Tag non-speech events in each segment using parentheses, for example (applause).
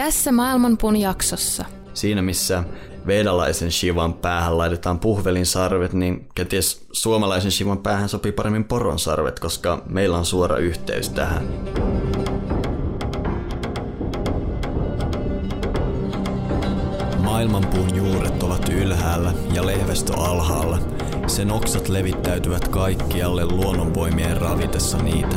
Tässä Maailmanpuun jaksossa. Siinä missä vedalaisen shivan päähän laitetaan puhvelin sarvet, niin kenties suomalaisen shivan päähän sopii paremmin poron sarvet, koska meillä on suora yhteys tähän. Maailmanpuun juuret ovat ylhäällä ja lehvästö alhaalla. Sen oksat levittäytyvät kaikkialle luonnonvoimien ravitessa niitä.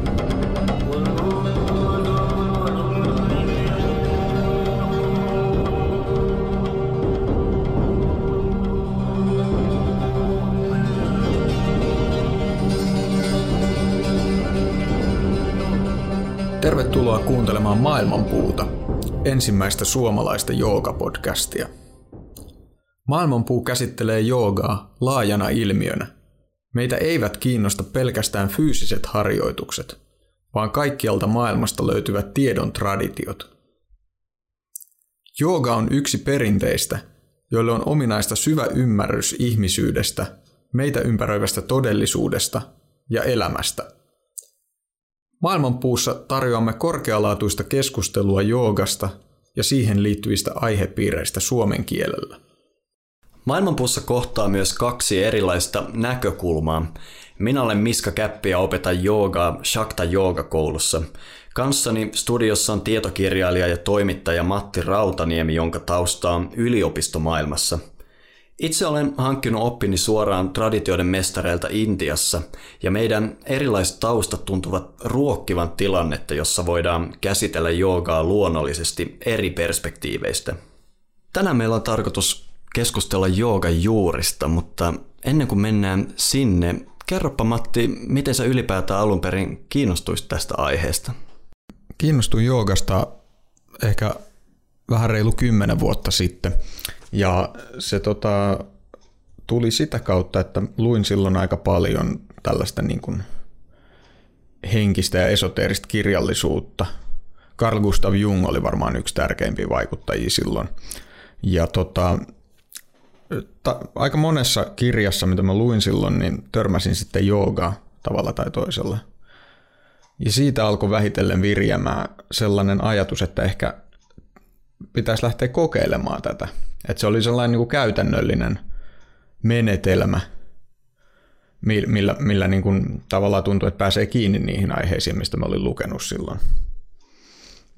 Tervetuloa kuuntelemaan Maailmanpuuta, ensimmäistä suomalaista joogapodcastia. Maailmanpuu käsittelee joogaa laajana ilmiönä. Meitä eivät kiinnosta pelkästään fyysiset harjoitukset, vaan kaikkialta maailmasta löytyvät tiedon traditiot. Jooga on yksi perinteistä, joille on ominaista syvä ymmärrys ihmisyydestä, meitä ympäröivästä todellisuudesta ja elämästä – Maailmanpuussa tarjoamme korkealaatuista keskustelua joogasta ja siihen liittyvistä aihepiireistä suomen kielellä. Maailmanpuussa kohtaa myös kaksi erilaista näkökulmaa. Minä olen Miska Käppi ja opetan joogaa Shakta Joogakoulussa. Kanssani studiossa on tietokirjailija ja toimittaja Matti Rautaniemi, jonka tausta on yliopistomaailmassa – itse olen hankkinut oppini suoraan traditioiden mestareilta Intiassa, ja meidän erilaiset taustat tuntuvat ruokkivan tilannetta, jossa voidaan käsitellä joogaa luonnollisesti eri perspektiiveistä. Tänään meillä on tarkoitus keskustella joogan juurista, mutta ennen kuin mennään sinne, kerropa Matti, miten sä ylipäätään alun perin kiinnostuisit tästä aiheesta? Kiinnostuin joogasta ehkä vähän reilu kymmenen vuotta sitten. Ja se tota, tuli sitä kautta, että luin silloin aika paljon tällaista niin kuin henkistä ja esoteerista kirjallisuutta. Carl Gustav Jung oli varmaan yksi tärkeimpiä vaikuttajia silloin. Ja tota, ta, aika monessa kirjassa, mitä mä luin silloin, niin törmäsin sitten joogaa tavalla tai toisella. Ja siitä alkoi vähitellen virjämään sellainen ajatus, että ehkä pitäisi lähteä kokeilemaan tätä. Että se oli sellainen niin kuin käytännöllinen menetelmä, millä, millä niin kuin tavallaan tuntui, että pääsee kiinni niihin aiheisiin, mistä mä olin lukenut silloin.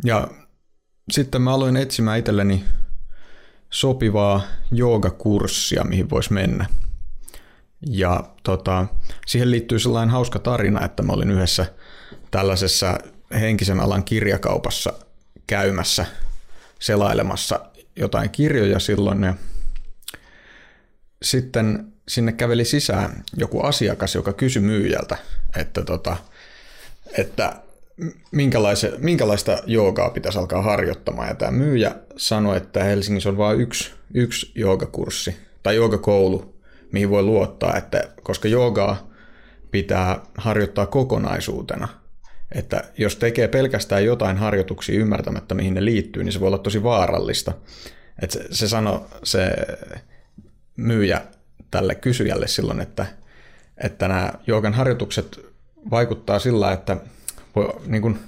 Ja sitten mä aloin etsimään itselleni sopivaa joogakurssia, mihin voisi mennä. Ja tota, siihen liittyy sellainen hauska tarina, että mä olin yhdessä tällaisessa henkisen alan kirjakaupassa käymässä selailemassa jotain kirjoja silloin ja sitten sinne käveli sisään joku asiakas, joka kysyi myyjältä, että, tota, että minkälaista joogaa pitäisi alkaa harjoittamaan. Ja tämä myyjä sanoi, että Helsingissä on vain yksi, yksi joogakurssi tai joogakoulu, mihin voi luottaa, että koska joogaa pitää harjoittaa kokonaisuutena – että jos tekee pelkästään jotain harjoituksia ymmärtämättä, mihin ne liittyy, niin se voi olla tosi vaarallista. Että se, se sanoi se myyjä tälle kysyjälle silloin, että, että nämä joogan harjoitukset vaikuttaa sillä, että voi, niin kuin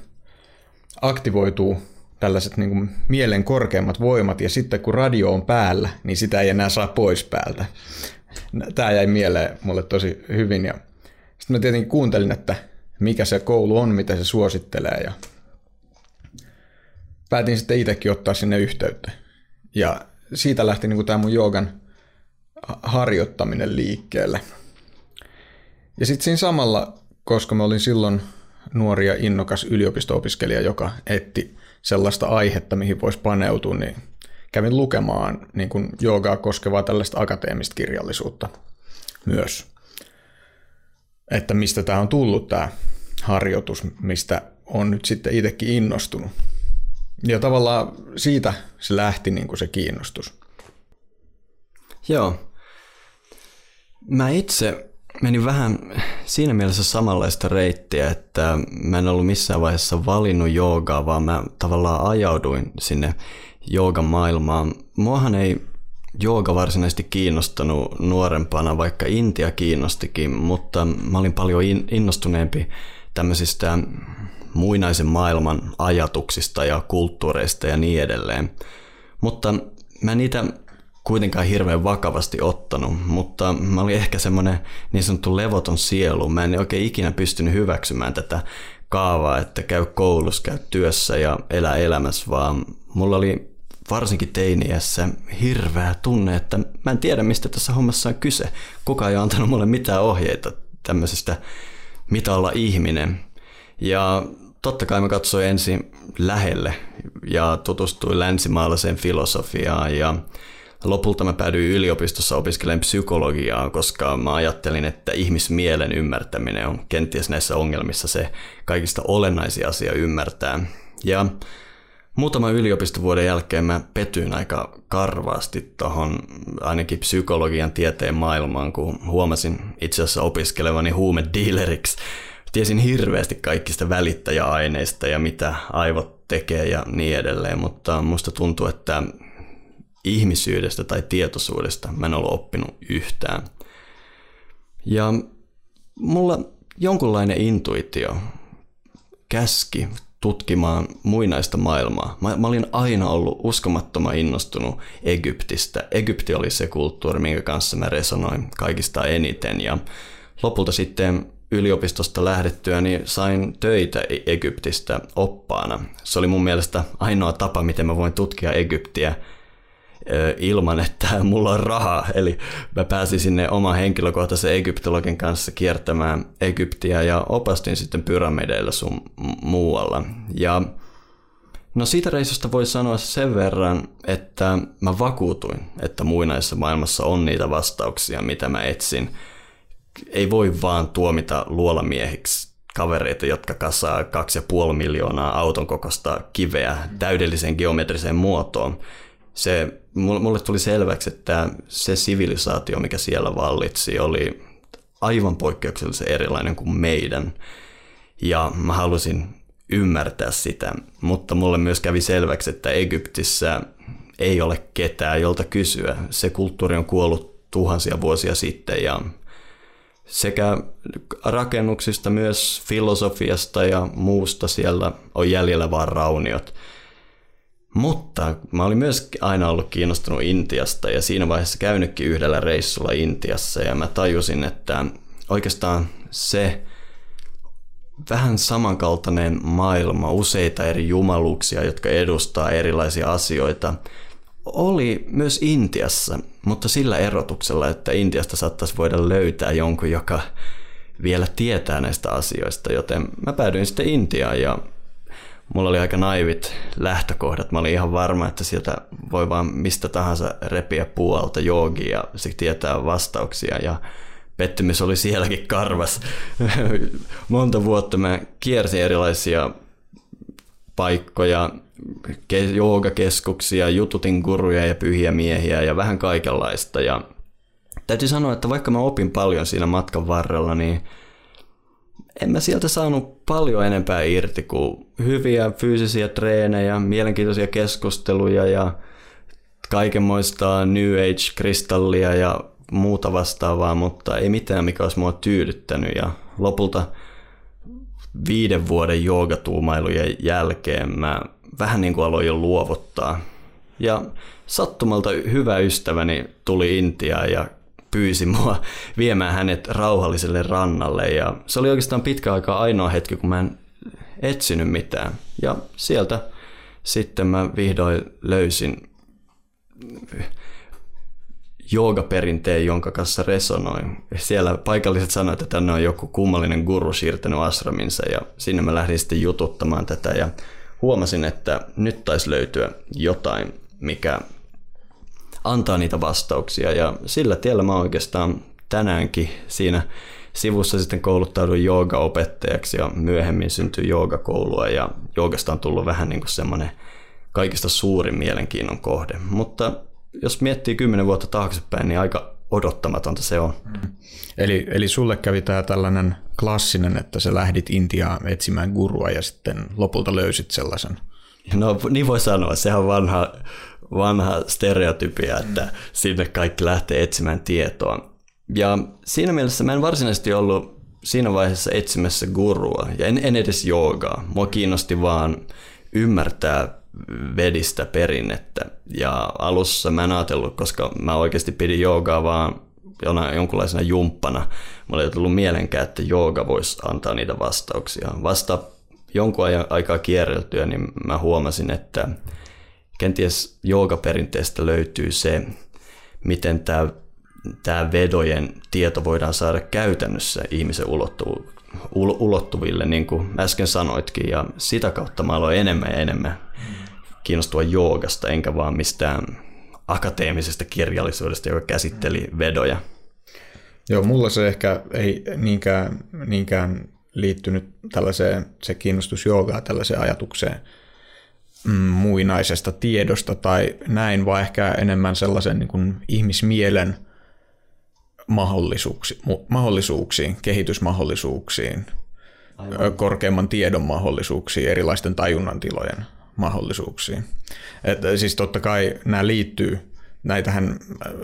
aktivoituu tällaiset niin kuin mielen korkeimmat voimat, ja sitten kun radio on päällä, niin sitä ei enää saa pois päältä. Tämä jäi mieleen mulle tosi hyvin, ja sitten mä tietenkin kuuntelin, että mikä se koulu on, mitä se suosittelee ja päätin sitten itsekin ottaa sinne yhteyttä. Ja siitä lähti niin tämä mun joogan harjoittaminen liikkeelle. Ja sitten siinä samalla, koska mä olin silloin nuori ja innokas yliopisto-opiskelija, joka etti sellaista aihetta, mihin voisi paneutua, niin kävin lukemaan niin kuin joogaa koskevaa tällaista akateemista kirjallisuutta myös että mistä tämä on tullut tämä harjoitus, mistä on nyt sitten itsekin innostunut. Ja tavallaan siitä se lähti niin kuin se kiinnostus. Joo. Mä itse menin vähän siinä mielessä samanlaista reittiä, että mä en ollut missään vaiheessa valinnut joogaa, vaan mä tavallaan ajauduin sinne joogan maailmaan. Muahan ei jooga varsinaisesti kiinnostanut nuorempana, vaikka Intia kiinnostikin, mutta mä olin paljon innostuneempi tämmöisistä muinaisen maailman ajatuksista ja kulttuureista ja niin edelleen. Mutta mä niitä kuitenkaan hirveän vakavasti ottanut, mutta mä olin ehkä semmoinen niin sanottu levoton sielu. Mä en oikein ikinä pystynyt hyväksymään tätä kaavaa, että käy koulussa, käy työssä ja elää elämässä, vaan mulla oli varsinkin teiniässä hirveä tunne, että mä en tiedä mistä tässä hommassa on kyse. Kukaan ei ole antanut mulle mitään ohjeita tämmöisestä, mitä olla ihminen. Ja totta kai mä katsoin ensin lähelle ja tutustuin länsimaalaiseen filosofiaan ja lopulta mä päädyin yliopistossa opiskelemaan psykologiaa, koska mä ajattelin, että ihmismielen ymmärtäminen on kenties näissä ongelmissa se kaikista olennaisin asia ymmärtää. Ja muutaman yliopistovuoden jälkeen mä petyin aika karvaasti tuohon ainakin psykologian tieteen maailmaan, kun huomasin itse asiassa opiskelevani huumedealeriksi tiesin hirveästi kaikista välittäjäaineista ja mitä aivot tekee ja niin edelleen, mutta musta tuntuu, että ihmisyydestä tai tietoisuudesta mä en ollut oppinut yhtään. Ja mulla jonkunlainen intuitio käski tutkimaan muinaista maailmaa. Mä, mä olin aina ollut uskomattoman innostunut Egyptistä. Egypti oli se kulttuuri, minkä kanssa mä resonoin kaikista eniten ja lopulta sitten yliopistosta lähdettyä, niin sain töitä e- Egyptistä oppaana. Se oli mun mielestä ainoa tapa, miten mä voin tutkia Egyptiä ilman, että mulla on rahaa. Eli mä pääsin sinne oman henkilökohtaisen egyptologin kanssa kiertämään Egyptiä ja opastin sitten pyramideilla sun muualla. Ja no siitä reissusta voi sanoa sen verran, että mä vakuutuin, että muinaisessa maailmassa on niitä vastauksia, mitä mä etsin – ei voi vaan tuomita luolamiehiksi kavereita, jotka kasaa 2,5 miljoonaa auton kokosta kiveä täydelliseen geometriseen muotoon. Se, mulle tuli selväksi, että se sivilisaatio, mikä siellä vallitsi, oli aivan poikkeuksellisen erilainen kuin meidän. Ja mä halusin ymmärtää sitä, mutta mulle myös kävi selväksi, että Egyptissä ei ole ketään, jolta kysyä. Se kulttuuri on kuollut tuhansia vuosia sitten ja sekä rakennuksista myös filosofiasta ja muusta siellä on jäljellä vaan rauniot. Mutta mä olin myös aina ollut kiinnostunut Intiasta ja siinä vaiheessa käynytkin yhdellä reissulla Intiassa ja mä tajusin, että oikeastaan se vähän samankaltainen maailma, useita eri jumaluuksia, jotka edustaa erilaisia asioita – oli myös Intiassa, mutta sillä erotuksella, että Intiasta saattaisi voida löytää jonkun, joka vielä tietää näistä asioista, joten mä päädyin sitten Intiaan ja mulla oli aika naivit lähtökohdat. Mä olin ihan varma, että sieltä voi vaan mistä tahansa repiä puolta joogia ja se tietää vastauksia ja pettymys oli sielläkin karvas. (laughs) Monta vuotta mä kiersin erilaisia paikkoja, joogakeskuksia, jututin guruja ja pyhiä miehiä ja vähän kaikenlaista. Ja täytyy sanoa, että vaikka mä opin paljon siinä matkan varrella, niin en mä sieltä saanut paljon enempää irti kuin hyviä fyysisiä treenejä, mielenkiintoisia keskusteluja ja kaikenmoista New Age-kristallia ja muuta vastaavaa, mutta ei mitään, mikä olisi mua tyydyttänyt. Ja lopulta viiden vuoden joogatuumailujen jälkeen mä vähän niin kuin aloin jo luovuttaa. Ja sattumalta hyvä ystäväni tuli Intiaan ja pyysi mua (laughs) viemään hänet rauhalliselle rannalle. Ja se oli oikeastaan pitkä aika ainoa hetki, kun mä en etsinyt mitään. Ja sieltä sitten mä vihdoin löysin joogaperinteen, jonka kanssa resonoin. Siellä paikalliset sanoivat, että tänne on joku kummallinen guru siirtänyt asraminsa ja sinne mä lähdin sitten jututtamaan tätä ja huomasin, että nyt taisi löytyä jotain, mikä antaa niitä vastauksia ja sillä tiellä mä oikeastaan tänäänkin siinä sivussa sitten kouluttauduin joogaopettajaksi ja myöhemmin syntyi joogakoulua ja joogasta on tullut vähän niin kuin semmoinen kaikista suurin mielenkiinnon kohde. Mutta jos miettii kymmenen vuotta taaksepäin, niin aika odottamatonta se on. Eli, eli sulle kävi tämä tällainen klassinen, että sä lähdit Intiaan etsimään gurua ja sitten lopulta löysit sellaisen. No niin voi sanoa, sehän on vanha, vanha stereotypia, että sinne kaikki lähtee etsimään tietoa. Ja siinä mielessä mä en varsinaisesti ollut siinä vaiheessa etsimässä gurua, ja en, en edes joogaa. Mua kiinnosti vaan ymmärtää vedistä perinnettä. Ja alussa mä en ajatellut, koska mä oikeasti pidin joogaa vaan jonain, jonkunlaisena jumppana. Mulla ei tullut mielenkään, että jooga voisi antaa niitä vastauksia. Vasta jonkun ajan aikaa kierreltyä, niin mä huomasin, että kenties joogaperinteestä löytyy se, miten tämä tämä vedojen tieto voidaan saada käytännössä ihmisen ulottu, ulottuville, niin kuin äsken sanoitkin, ja sitä kautta mä aloin enemmän ja enemmän kiinnostua joogasta, enkä vaan mistään akateemisesta kirjallisuudesta, joka käsitteli vedoja. Joo, mulla se ehkä ei niinkään, niinkään liittynyt tällaiseen, se kiinnostus joogaa tällaiseen ajatukseen muinaisesta tiedosta tai näin, vaan ehkä enemmän sellaisen niin kuin ihmismielen mahdollisuuksi, mahdollisuuksiin, kehitysmahdollisuuksiin, Aivan. korkeamman tiedon mahdollisuuksiin, erilaisten tajunnan tilojen mahdollisuuksiin. Et, siis totta kai nämä liittyy, näitähän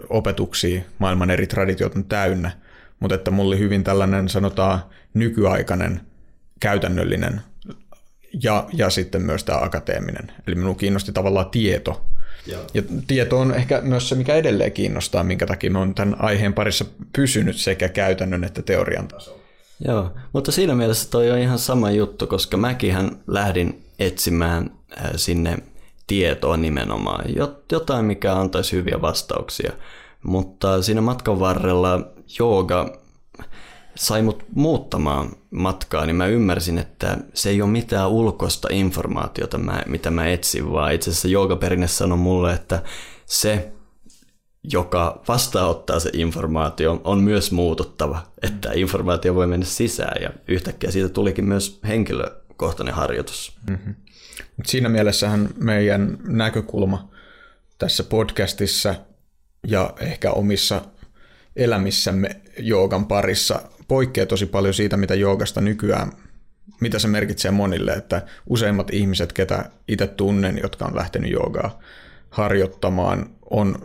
opetuksia maailman eri traditiot on täynnä, mutta että mulla oli hyvin tällainen sanotaan nykyaikainen käytännöllinen ja, ja sitten myös tämä akateeminen. Eli minun kiinnosti tavallaan tieto. Joo. Ja tieto on ehkä myös se, mikä edelleen kiinnostaa, minkä takia mä oon tämän aiheen parissa pysynyt sekä käytännön että teorian tasolla. Joo, mutta siinä mielessä toi on ihan sama juttu, koska mäkin lähdin etsimään sinne tietoa nimenomaan, jotain mikä antaisi hyviä vastauksia. Mutta siinä matkan varrella jooga sai mut muuttamaan matkaa, niin mä ymmärsin, että se ei ole mitään ulkoista informaatiota, mitä mä etsin, vaan itse asiassa joogaperinne sanoi mulle, että se, joka vastaanottaa se informaatio, on myös muututtava, että informaatio voi mennä sisään ja yhtäkkiä siitä tulikin myös henkilökohtainen harjoitus. Mm-hmm. Siinä mielessähän meidän näkökulma tässä podcastissa ja ehkä omissa elämissämme joogan parissa poikkeaa tosi paljon siitä, mitä joogasta nykyään, mitä se merkitsee monille, että useimmat ihmiset, ketä itse tunnen, jotka on lähtenyt joogaa harjoittamaan, on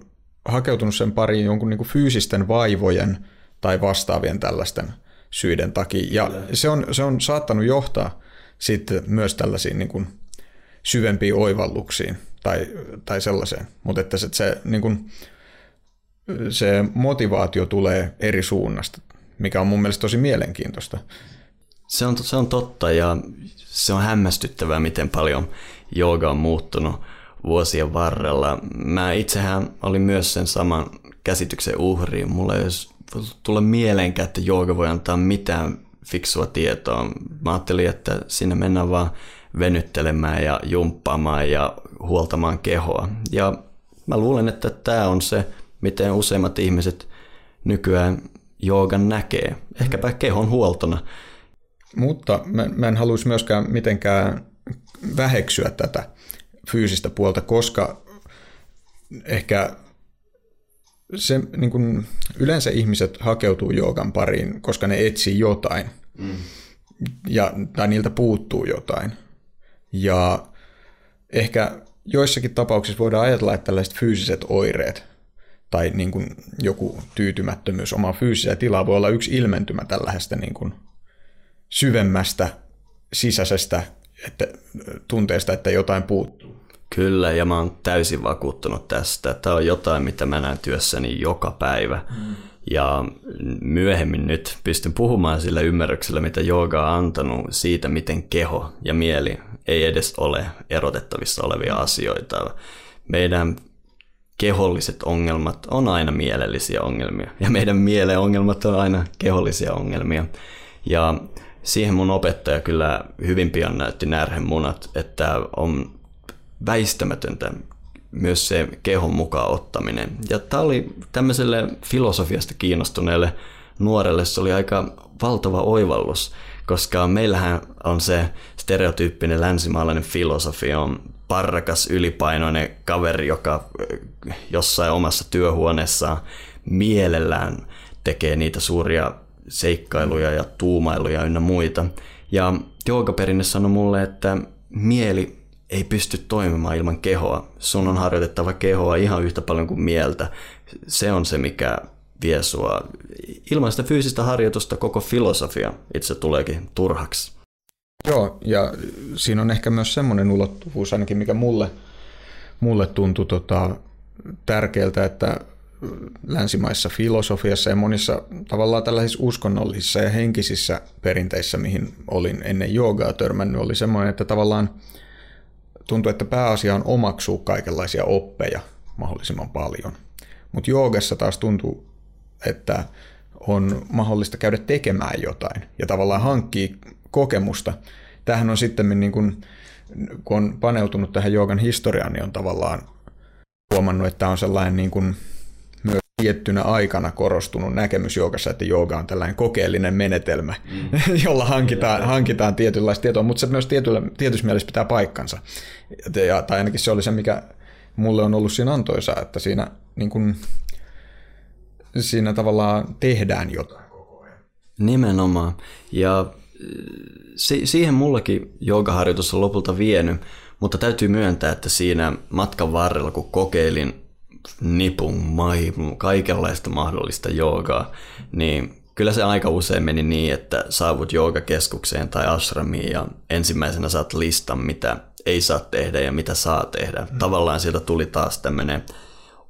hakeutunut sen pariin jonkun niin kuin fyysisten vaivojen tai vastaavien tällaisten syiden takia. Ja se on, se on saattanut johtaa sitten myös tällaisiin niin kuin syvempiin oivalluksiin tai, tai sellaiseen. Mutta että se, se, niin kuin, se motivaatio tulee eri suunnasta mikä on mun mielestä tosi mielenkiintoista. Se on, se on totta ja se on hämmästyttävää, miten paljon jooga on muuttunut vuosien varrella. Mä itsehän olin myös sen saman käsityksen uhri. Mulla ei tulla mieleenkään, että jooga voi antaa mitään fiksua tietoa. Mä ajattelin, että sinne mennään vaan venyttelemään ja jumppaamaan ja huoltamaan kehoa. Ja mä luulen, että tämä on se, miten useimmat ihmiset nykyään joogan näkee, ehkäpä kehon huoltona. Mutta mä, mä en haluaisi myöskään mitenkään väheksyä tätä fyysistä puolta, koska ehkä se, niin kuin, yleensä ihmiset hakeutuu joogan pariin, koska ne etsii jotain. Mm. Ja, tai niiltä puuttuu jotain. Ja ehkä joissakin tapauksissa voidaan ajatella, että tällaiset fyysiset oireet tai niin kuin joku tyytymättömyys omaa fyysiseen tilaa voi olla yksi ilmentymä tällaisesta niin kuin syvemmästä sisäisestä että, tunteesta, että jotain puuttuu. Kyllä, ja mä oon täysin vakuuttunut tästä. Tämä on jotain, mitä mä näen työssäni joka päivä. Mm. Ja myöhemmin nyt pystyn puhumaan sillä ymmärryksellä, mitä jooga on antanut siitä, miten keho ja mieli ei edes ole erotettavissa olevia asioita. Meidän keholliset ongelmat on aina mielellisiä ongelmia ja meidän mielen ongelmat on aina kehollisia ongelmia. Ja siihen mun opettaja kyllä hyvin pian näytti närhemunat, että on väistämätöntä myös se kehon mukaan ottaminen. Ja tämä oli tämmöiselle filosofiasta kiinnostuneelle nuorelle, se oli aika valtava oivallus, koska meillähän on se stereotyyppinen länsimaalainen filosofia on parrakas, ylipainoinen kaveri, joka jossain omassa työhuoneessaan mielellään tekee niitä suuria seikkailuja ja tuumailuja ynnä muita. Ja joogaperinne sanoi mulle, että mieli ei pysty toimimaan ilman kehoa. Sun on harjoitettava kehoa ihan yhtä paljon kuin mieltä. Se on se, mikä vie sua. Ilman sitä fyysistä harjoitusta koko filosofia itse tuleekin turhaksi. Joo, ja siinä on ehkä myös semmoinen ulottuvuus ainakin, mikä mulle, mulle tuntui tota, tärkeältä, että länsimaissa filosofiassa ja monissa tavallaan tällaisissa uskonnollisissa ja henkisissä perinteissä, mihin olin ennen joogaa törmännyt, oli semmoinen, että tavallaan tuntuu, että pääasia on omaksua kaikenlaisia oppeja mahdollisimman paljon. Mutta joogassa taas tuntuu, että on mahdollista käydä tekemään jotain ja tavallaan hankkii kokemusta. Tähän on sitten, niin kun, kun on paneutunut tähän joogan historiaan, niin on tavallaan huomannut, että on sellainen niin kun, myös tiettynä aikana korostunut näkemys joogassa, että jooga on tällainen kokeellinen menetelmä, mm. (laughs) jolla hankitaan, hankitaan tietynlaista tietoa, mutta se myös tietyllä, tietyssä mielessä pitää paikkansa. Ja, tai ainakin se oli se, mikä mulle on ollut siinä antoisa, että siinä, niin kun, siinä tavallaan tehdään jotain. Nimenomaan. Ja si- siihen mullakin joogaharjoitus on lopulta vienyt, mutta täytyy myöntää, että siinä matkan varrella, kun kokeilin nipun, maimun, kaikenlaista mahdollista joogaa, niin kyllä se aika usein meni niin, että saavut joogakeskukseen tai ashramiin ja ensimmäisenä saat listan, mitä ei saa tehdä ja mitä saa tehdä. Mm. Tavallaan sieltä tuli taas tämmöinen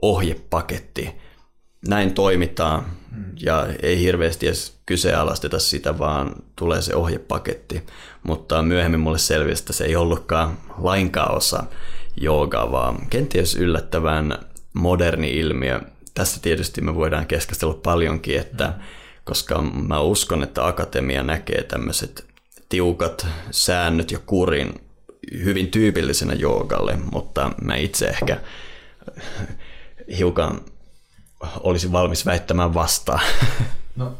ohjepaketti. Näin toimitaan mm. ja ei hirveästi edes kyseenalaisteta sitä, vaan tulee se ohjepaketti. Mutta myöhemmin mulle selvisi, että se ei ollutkaan lainkaan osa joogaa, vaan kenties yllättävän moderni ilmiö. Tässä tietysti me voidaan keskustella paljonkin, että koska mä uskon, että akatemia näkee tämmöiset tiukat säännöt ja kurin hyvin tyypillisenä joogalle, mutta mä itse ehkä hiukan olisin valmis väittämään vastaan. No,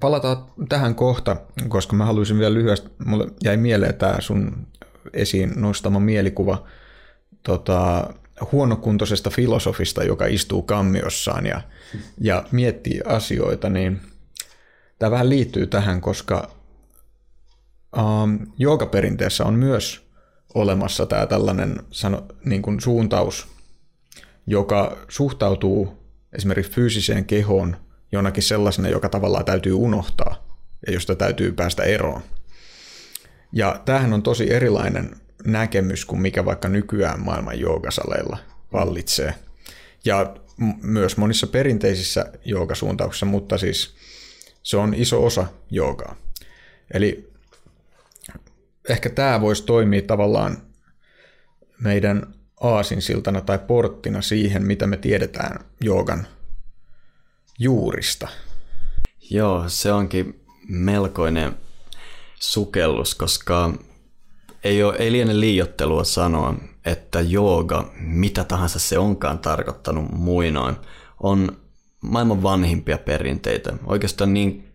palataan tähän kohta, koska mä haluaisin vielä lyhyesti, mulle jäi mieleen tämä sun esiin nostama mielikuva tota, huonokuntoisesta filosofista, joka istuu kammiossaan ja, ja miettii asioita, niin tämä vähän liittyy tähän, koska um, joogaperinteessä on myös olemassa tämä tällainen sano, niin kuin suuntaus, joka suhtautuu esimerkiksi fyysiseen kehoon jonakin sellaisena, joka tavallaan täytyy unohtaa ja josta täytyy päästä eroon. Ja tämähän on tosi erilainen näkemys kuin mikä vaikka nykyään maailman joogasaleilla vallitsee. Ja myös monissa perinteisissä joogasuuntauksissa, mutta siis se on iso osa joogaa. Eli ehkä tämä voisi toimia tavallaan meidän aasinsiltana tai porttina siihen, mitä me tiedetään joogan juurista. Joo, se onkin melkoinen sukellus, koska ei, ole, ei liene liiottelua sanoa, että jooga, mitä tahansa se onkaan tarkoittanut muinoin, on maailman vanhimpia perinteitä. Oikeastaan niin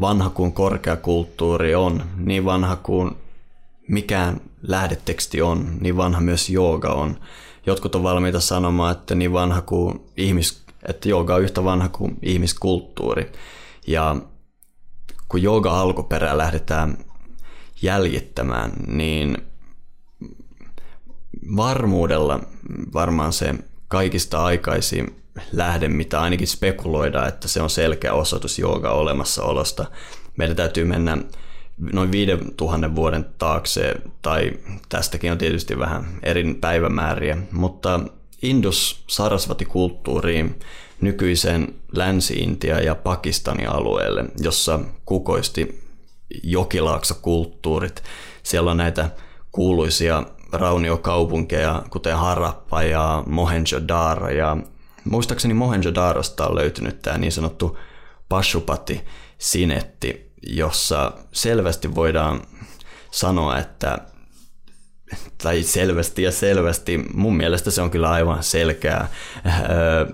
vanha kuin korkeakulttuuri on, niin vanha kuin mikään lähdeteksti on, niin vanha myös jooga on. Jotkut on valmiita sanomaan, että niin vanha kuin ihmis, että jooga on yhtä vanha kuin ihmiskulttuuri. Ja kun jooga alkuperää lähdetään jäljittämään, niin varmuudella varmaan se kaikista aikaisin lähde, mitä ainakin spekuloidaan, että se on selkeä osoitus jooga olemassaolosta. Meidän täytyy mennä noin viiden tuhannen vuoden taakse, tai tästäkin on tietysti vähän eri päivämääriä, mutta Indus-Sarasvati-kulttuuriin nykyisen Länsi-Intia ja Pakistanin alueelle, jossa kukoisti jokilaaksokulttuurit. Siellä on näitä kuuluisia rauniokaupunkeja, kuten Harappa ja Mohenjo-Daro. Ja muistaakseni Mohenjo-Darosta on löytynyt tämä niin sanottu Pashupati sinetti, jossa selvästi voidaan sanoa, että tai selvästi ja selvästi, mun mielestä se on kyllä aivan selkeä, öö,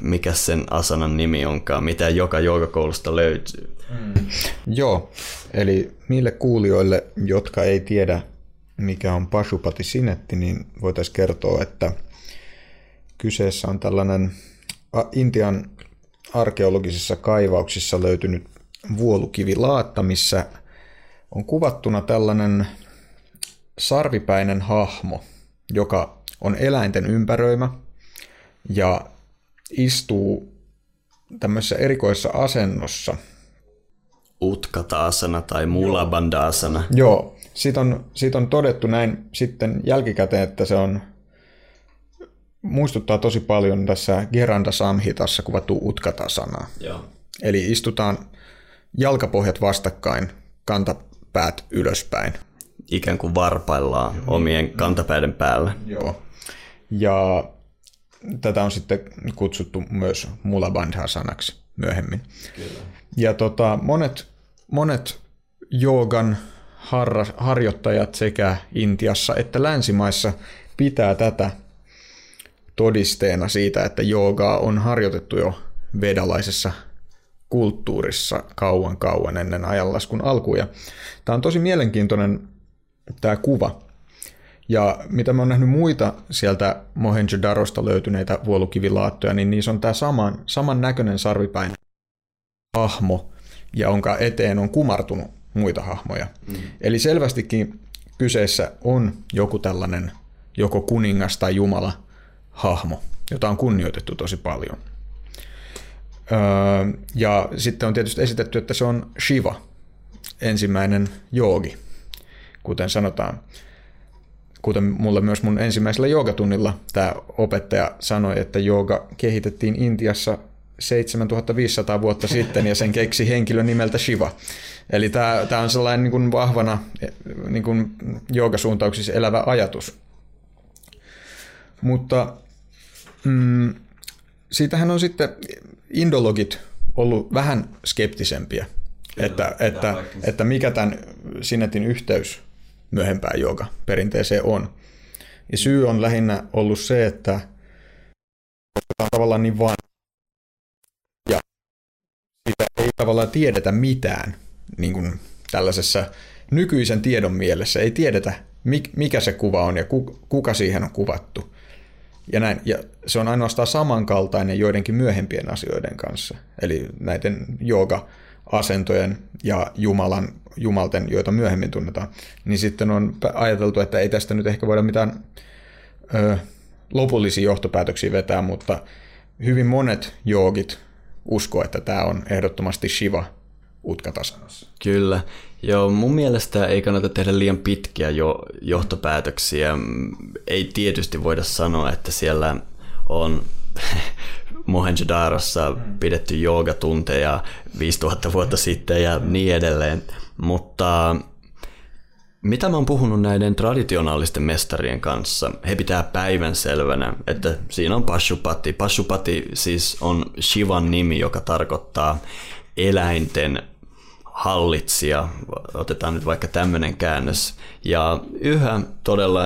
mikä sen asanan nimi onkaan, mitä joka joogakoulusta löytyy. Mm. Joo, eli niille kuulijoille, jotka ei tiedä, mikä on Pashupati Sinetti, niin voitaisiin kertoa, että kyseessä on tällainen Intian arkeologisissa kaivauksissa löytynyt vuolukivilaatta, missä on kuvattuna tällainen sarvipäinen hahmo, joka on eläinten ympäröimä ja istuu tämmöisessä erikoisessa asennossa. Utkataasana tai mulabandasana. Joo, siitä on, siitä on todettu näin sitten jälkikäteen, että se on muistuttaa tosi paljon tässä Geranda Samhitassa kuvattu utkatasanaa. Joo. Eli istutaan jalkapohjat vastakkain, kantapäät ylöspäin. Ikään kuin varpaillaan omien kantapäiden päällä. Joo. Ja tätä on sitten kutsuttu myös mulabandha-sanaksi myöhemmin. Kyllä. Ja tota, monet, monet joogan harra, harjoittajat sekä Intiassa että länsimaissa pitää tätä todisteena siitä, että joogaa on harjoitettu jo vedalaisessa kulttuurissa kauan kauan ennen ajanlaskun alkuja. Tämä on tosi mielenkiintoinen tämä kuva. Ja mitä mä oon nähnyt muita sieltä Mohenjo-Darosta löytyneitä vuolukivilaattoja, niin niissä on tämä saman, saman näköinen sarvipäin hahmo, ja onka eteen on kumartunut muita hahmoja. Mm. Eli selvästikin kyseessä on joku tällainen joko kuningas tai jumala hahmo, jota on kunnioitettu tosi paljon. Öö, ja sitten on tietysti esitetty, että se on Shiva, ensimmäinen joogi, kuten sanotaan. Kuten mulle myös mun ensimmäisellä joogatunnilla tämä opettaja sanoi, että jooga kehitettiin Intiassa 7500 vuotta sitten ja sen keksi henkilö nimeltä Shiva. Eli tämä, tämä on sellainen niin kuin vahvana niin kuin joogasuuntauksissa elävä ajatus. Mutta mm, siitähän on sitten indologit ollut vähän skeptisempiä, Kyllä, että, että, että mikä tämän Sinetin yhteys myöhempään jooga perinteeseen on. Ja syy on lähinnä ollut se, että on tavallaan niin vaan ja sitä ei tavallaan tiedetä mitään niin kuin tällaisessa nykyisen tiedon mielessä. Ei tiedetä, mikä se kuva on ja kuka siihen on kuvattu. Ja, näin, ja se on ainoastaan samankaltainen joidenkin myöhempien asioiden kanssa. Eli näiden jooga-asentojen ja Jumalan, Jumalten, joita myöhemmin tunnetaan. Niin sitten on ajateltu, että ei tästä nyt ehkä voida mitään ö, lopullisia johtopäätöksiä vetää, mutta hyvin monet joogit uskoo, että tämä on ehdottomasti Shiva utkatasanassa. Kyllä. Joo, mun mielestä ei kannata tehdä liian pitkiä jo johtopäätöksiä. Ei tietysti voida sanoa, että siellä on (laughs) Mohenjo-Darossa pidetty joogatunteja 5000 vuotta sitten ja niin edelleen. Mutta mitä mä oon puhunut näiden traditionaalisten mestarien kanssa, he pitää päivän selvänä, että siinä on Pashupati. Pashupati siis on Shivan nimi, joka tarkoittaa eläinten hallitsija, otetaan nyt vaikka tämmöinen käännös. Ja yhä todella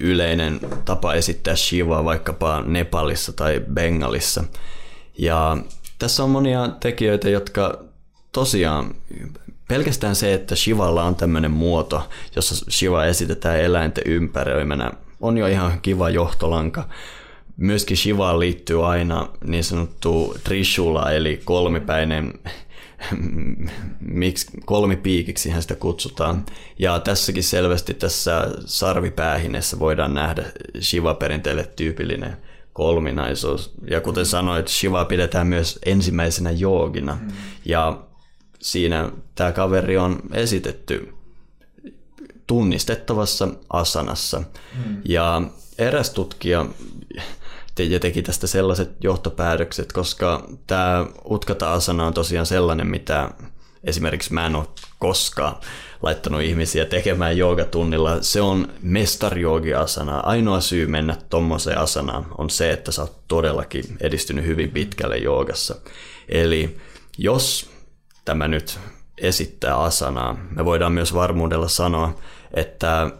yleinen tapa esittää Shivaa vaikkapa Nepalissa tai Bengalissa. Ja tässä on monia tekijöitä, jotka tosiaan pelkästään se, että Shivalla on tämmöinen muoto, jossa Shiva esitetään eläinten ympäröimänä, on jo ihan kiva johtolanka. Myöskin Shivaan liittyy aina niin sanottu Trishula, eli kolmipäinen (laughs) miksi kolmipiikiksi hän sitä kutsutaan. Ja tässäkin selvästi tässä sarvipäähinessä voidaan nähdä Shiva-perinteelle tyypillinen kolminaisuus. Ja kuten sanoit, Shiva pidetään myös ensimmäisenä joogina. Mm. Ja siinä tämä kaveri on esitetty tunnistettavassa asanassa. Mm. Ja eräs tutkija ja teki tästä sellaiset johtopäätökset, koska tämä utkata-asana on tosiaan sellainen, mitä esimerkiksi mä en ole koskaan laittanut ihmisiä tekemään joogatunnilla. Se on mestarjoogi-asana. Ainoa syy mennä tommoseen asanaan on se, että sä oot todellakin edistynyt hyvin pitkälle joogassa. Eli jos tämä nyt esittää asanaa, me voidaan myös varmuudella sanoa, että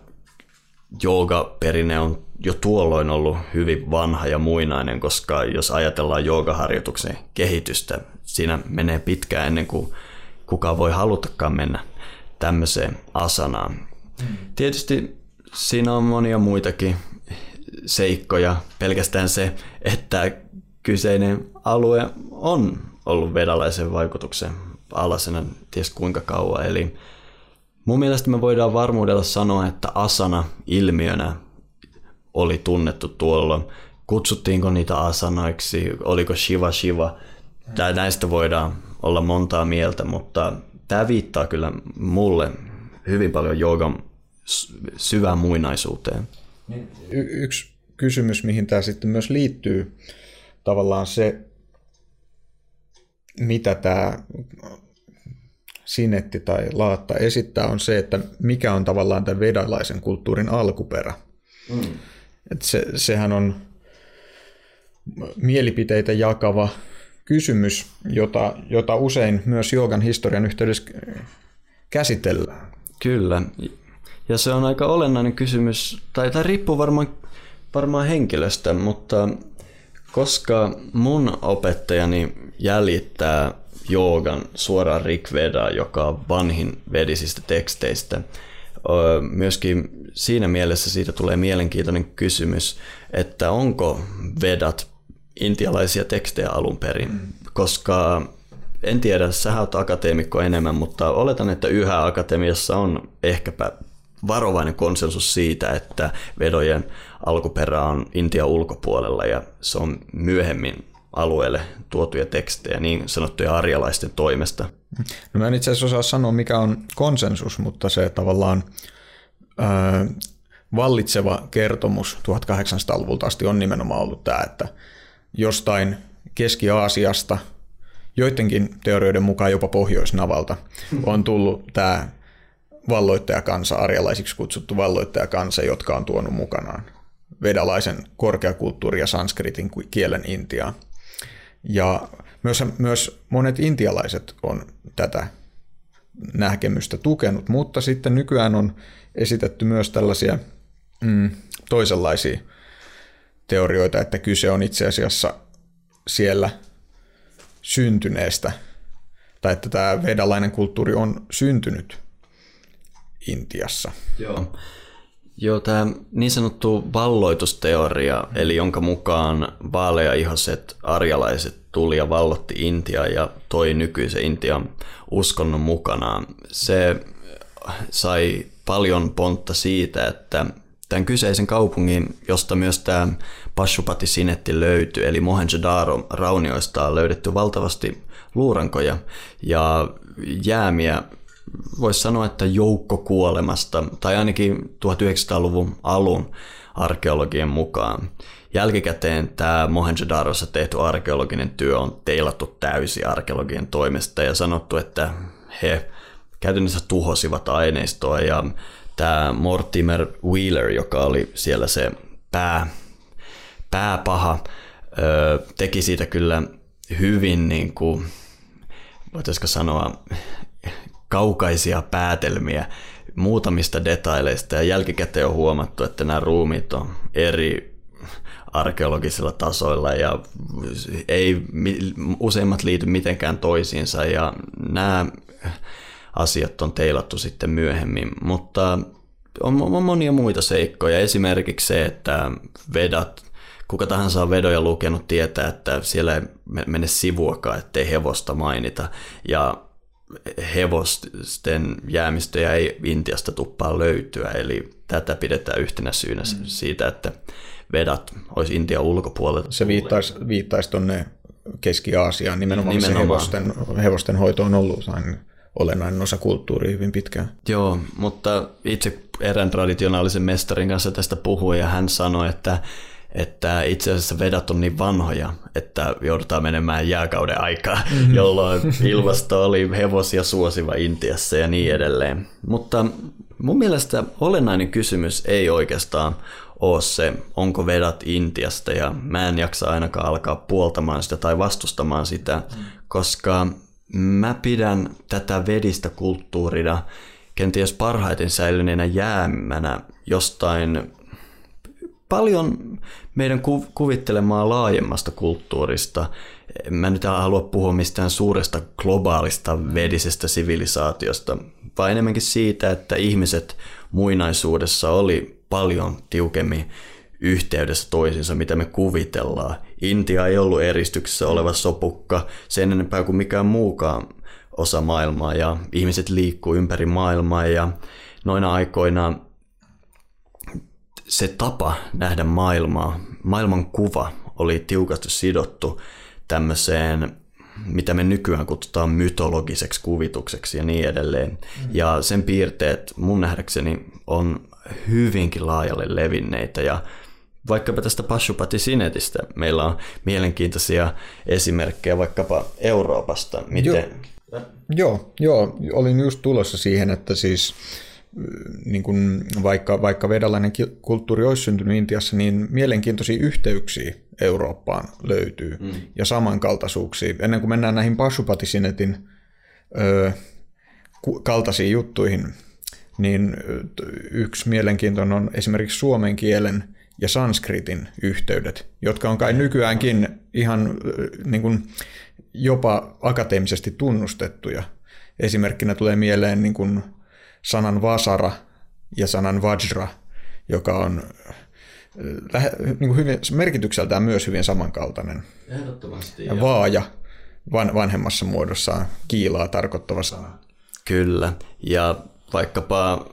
joogaperinne on jo tuolloin ollut hyvin vanha ja muinainen, koska jos ajatellaan joogaharjoituksen kehitystä, siinä menee pitkään ennen kuin kukaan voi halutakaan mennä tämmöiseen asanaan. Tietysti siinä on monia muitakin seikkoja, pelkästään se, että kyseinen alue on ollut vedalaisen vaikutuksen alasena ties kuinka kauan. Eli mun mielestä me voidaan varmuudella sanoa, että asana ilmiönä oli tunnettu tuolloin. Kutsuttiinko niitä asanoiksi, oliko Shiva Shiva, Tää, näistä voidaan olla montaa mieltä, mutta tämä viittaa kyllä mulle hyvin paljon joogan syvään muinaisuuteen. Y- yksi kysymys, mihin tämä sitten myös liittyy, tavallaan se, mitä tämä sinetti tai laatta esittää, on se, että mikä on tavallaan tämän vedalaisen kulttuurin alkuperä. Mm. Et se, sehän on mielipiteitä jakava kysymys, jota, jota usein myös joogan historian yhteydessä käsitellään. Kyllä, ja se on aika olennainen kysymys, tai tämä riippuu varmaan, varmaan henkilöstä, mutta koska mun opettajani jäljittää joogan suoraan Rigvedaa, joka on vanhin vedisistä teksteistä, myöskin siinä mielessä siitä tulee mielenkiintoinen kysymys, että onko Vedat intialaisia tekstejä alun perin, mm. koska en tiedä, sä oot akateemikko enemmän, mutta oletan, että yhä akatemiassa on ehkäpä varovainen konsensus siitä, että vedojen alkuperä on Intian ulkopuolella ja se on myöhemmin alueelle tuotuja tekstejä niin sanottuja arjalaisten toimesta. No mä en itse asiassa osaa sanoa, mikä on konsensus, mutta se tavallaan ää, vallitseva kertomus 1800-luvulta asti on nimenomaan ollut tämä, että jostain Keski-Aasiasta, joidenkin teorioiden mukaan jopa Pohjoisnavalta, on tullut tämä valloittajakansa, arjalaisiksi kutsuttu valloittajakansa, jotka on tuonut mukanaan vedalaisen korkeakulttuuri ja sanskritin kielen Intiaan. Ja myös, myös monet intialaiset on tätä näkemystä tukenut, mutta sitten nykyään on esitetty myös tällaisia mm, toisenlaisia teorioita, että kyse on itse asiassa siellä syntyneestä, tai että tämä vedalainen kulttuuri on syntynyt Intiassa. Joo. Joo, tämä niin sanottu valloitusteoria, eli jonka mukaan vaaleaihoiset arjalaiset tuli ja vallotti Intiaa ja toi nykyisen Intian uskonnon mukanaan. Se sai paljon pontta siitä, että tämän kyseisen kaupungin, josta myös tämä Pashupati Sinetti löytyi, eli Mohenjo-Daro raunioista on löydetty valtavasti luurankoja ja jäämiä voisi sanoa, että joukko kuolemasta, tai ainakin 1900-luvun alun arkeologien mukaan. Jälkikäteen tämä Mohenjo-Darossa tehty arkeologinen työ on teilattu täysi arkeologien toimesta ja sanottu, että he käytännössä tuhosivat aineistoa ja tämä Mortimer Wheeler, joka oli siellä se pää, pääpaha, teki siitä kyllä hyvin, niin kuin, voitaisiko sanoa, kaukaisia päätelmiä muutamista detaileista. Ja jälkikäteen on huomattu, että nämä ruumit on eri arkeologisilla tasoilla ja ei useimmat liity mitenkään toisiinsa ja nämä asiat on teilattu sitten myöhemmin, mutta on, monia muita seikkoja. Esimerkiksi se, että vedat, kuka tahansa on vedoja lukenut, tietää, että siellä ei mene sivuakaan, ettei hevosta mainita. Ja hevosten jäämistöjä ei Intiasta tuppaa löytyä, eli tätä pidetään yhtenä syynä mm. siitä, että vedat olisi Intian ulkopuolella. Se viittaisi, viittaisi tuonne Keski-Aasiaan, nimenomaan, nimenomaan. hevosten, hevosten hoito on ollut aina olennainen osa kulttuuria hyvin pitkään. Joo, mutta itse erään traditionaalisen mestarin kanssa tästä puhuin ja hän sanoi, että että itse asiassa vedat on niin vanhoja, että joudutaan menemään jääkauden aikaa, mm-hmm. jolloin ilmasto oli hevosia suosiva Intiassa ja niin edelleen. Mutta mun mielestä olennainen kysymys ei oikeastaan ole se, onko vedat Intiasta, ja mä en jaksa ainakaan alkaa puoltamaan sitä tai vastustamaan sitä, koska mä pidän tätä vedistä kulttuurina kenties parhaiten säilyneenä jäämänä jostain paljon meidän kuvittelemaa laajemmasta kulttuurista. Mä nyt halua puhua mistään suuresta globaalista vedisestä sivilisaatiosta, vaan enemmänkin siitä, että ihmiset muinaisuudessa oli paljon tiukemmin yhteydessä toisiinsa, mitä me kuvitellaan. Intia ei ollut eristyksessä oleva sopukka sen enempää kuin mikään muukaan osa maailmaa ja ihmiset liikkuu ympäri maailmaa ja noina aikoina se tapa nähdä maailmaa, maailman kuva oli tiukasti sidottu tämmöiseen, mitä me nykyään kutsutaan mytologiseksi kuvitukseksi ja niin edelleen. Mm. Ja sen piirteet mun nähdäkseni on hyvinkin laajalle levinneitä ja vaikkapa tästä Pashupati Sinetistä meillä on mielenkiintoisia esimerkkejä vaikkapa Euroopasta. Miten... Joo, joo, joo, olin just tulossa siihen, että siis niin kuin vaikka, vaikka vedalainen kulttuuri olisi syntynyt Intiassa, niin mielenkiintoisia yhteyksiä Eurooppaan löytyy mm. ja samankaltaisuuksia. Ennen kuin mennään näihin Pashupatisinetin ö, kaltaisiin juttuihin, niin yksi mielenkiintoinen on esimerkiksi suomen kielen ja sanskritin yhteydet, jotka on kai nykyäänkin ihan niin kuin, jopa akateemisesti tunnustettuja. Esimerkkinä tulee mieleen niin kuin, sanan vasara ja sanan vajra, joka on niin kuin hyvin, merkitykseltään myös hyvin samankaltainen. Ehdottomasti. Ja vaaja van, vanhemmassa muodossaan kiilaa tarkoittava sana. Kyllä, ja vaikkapa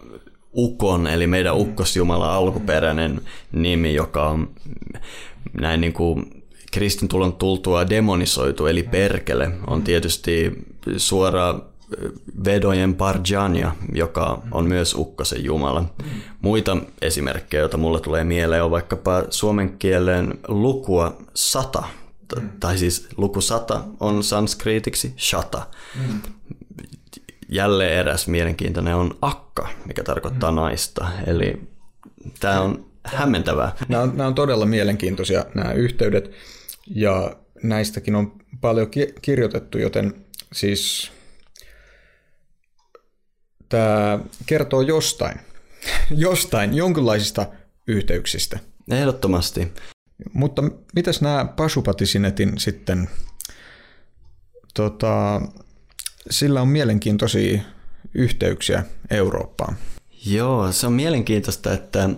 Ukon, eli meidän ukkosjumala alkuperäinen nimi, joka on näin niin kuin kristintulon tultua demonisoitu, eli perkele, on tietysti suora vedojen Parjanya, joka on myös ukkosen jumala. Muita esimerkkejä, joita mulle tulee mieleen, on vaikkapa suomen kielen lukua sata, tai siis luku sata on sanskriitiksi shata. Jälleen eräs mielenkiintoinen on akka, mikä tarkoittaa naista. Eli tämä on hämmentävää. Nämä on, nämä on todella mielenkiintoisia nämä yhteydet, ja näistäkin on paljon kirjoitettu, joten siis tämä kertoo jostain, (laughs) jostain jonkinlaisista yhteyksistä. Ehdottomasti. Mutta mitäs nämä Pasupatisinetin sitten, tota, sillä on mielenkiintoisia yhteyksiä Eurooppaan. Joo, se on mielenkiintoista, että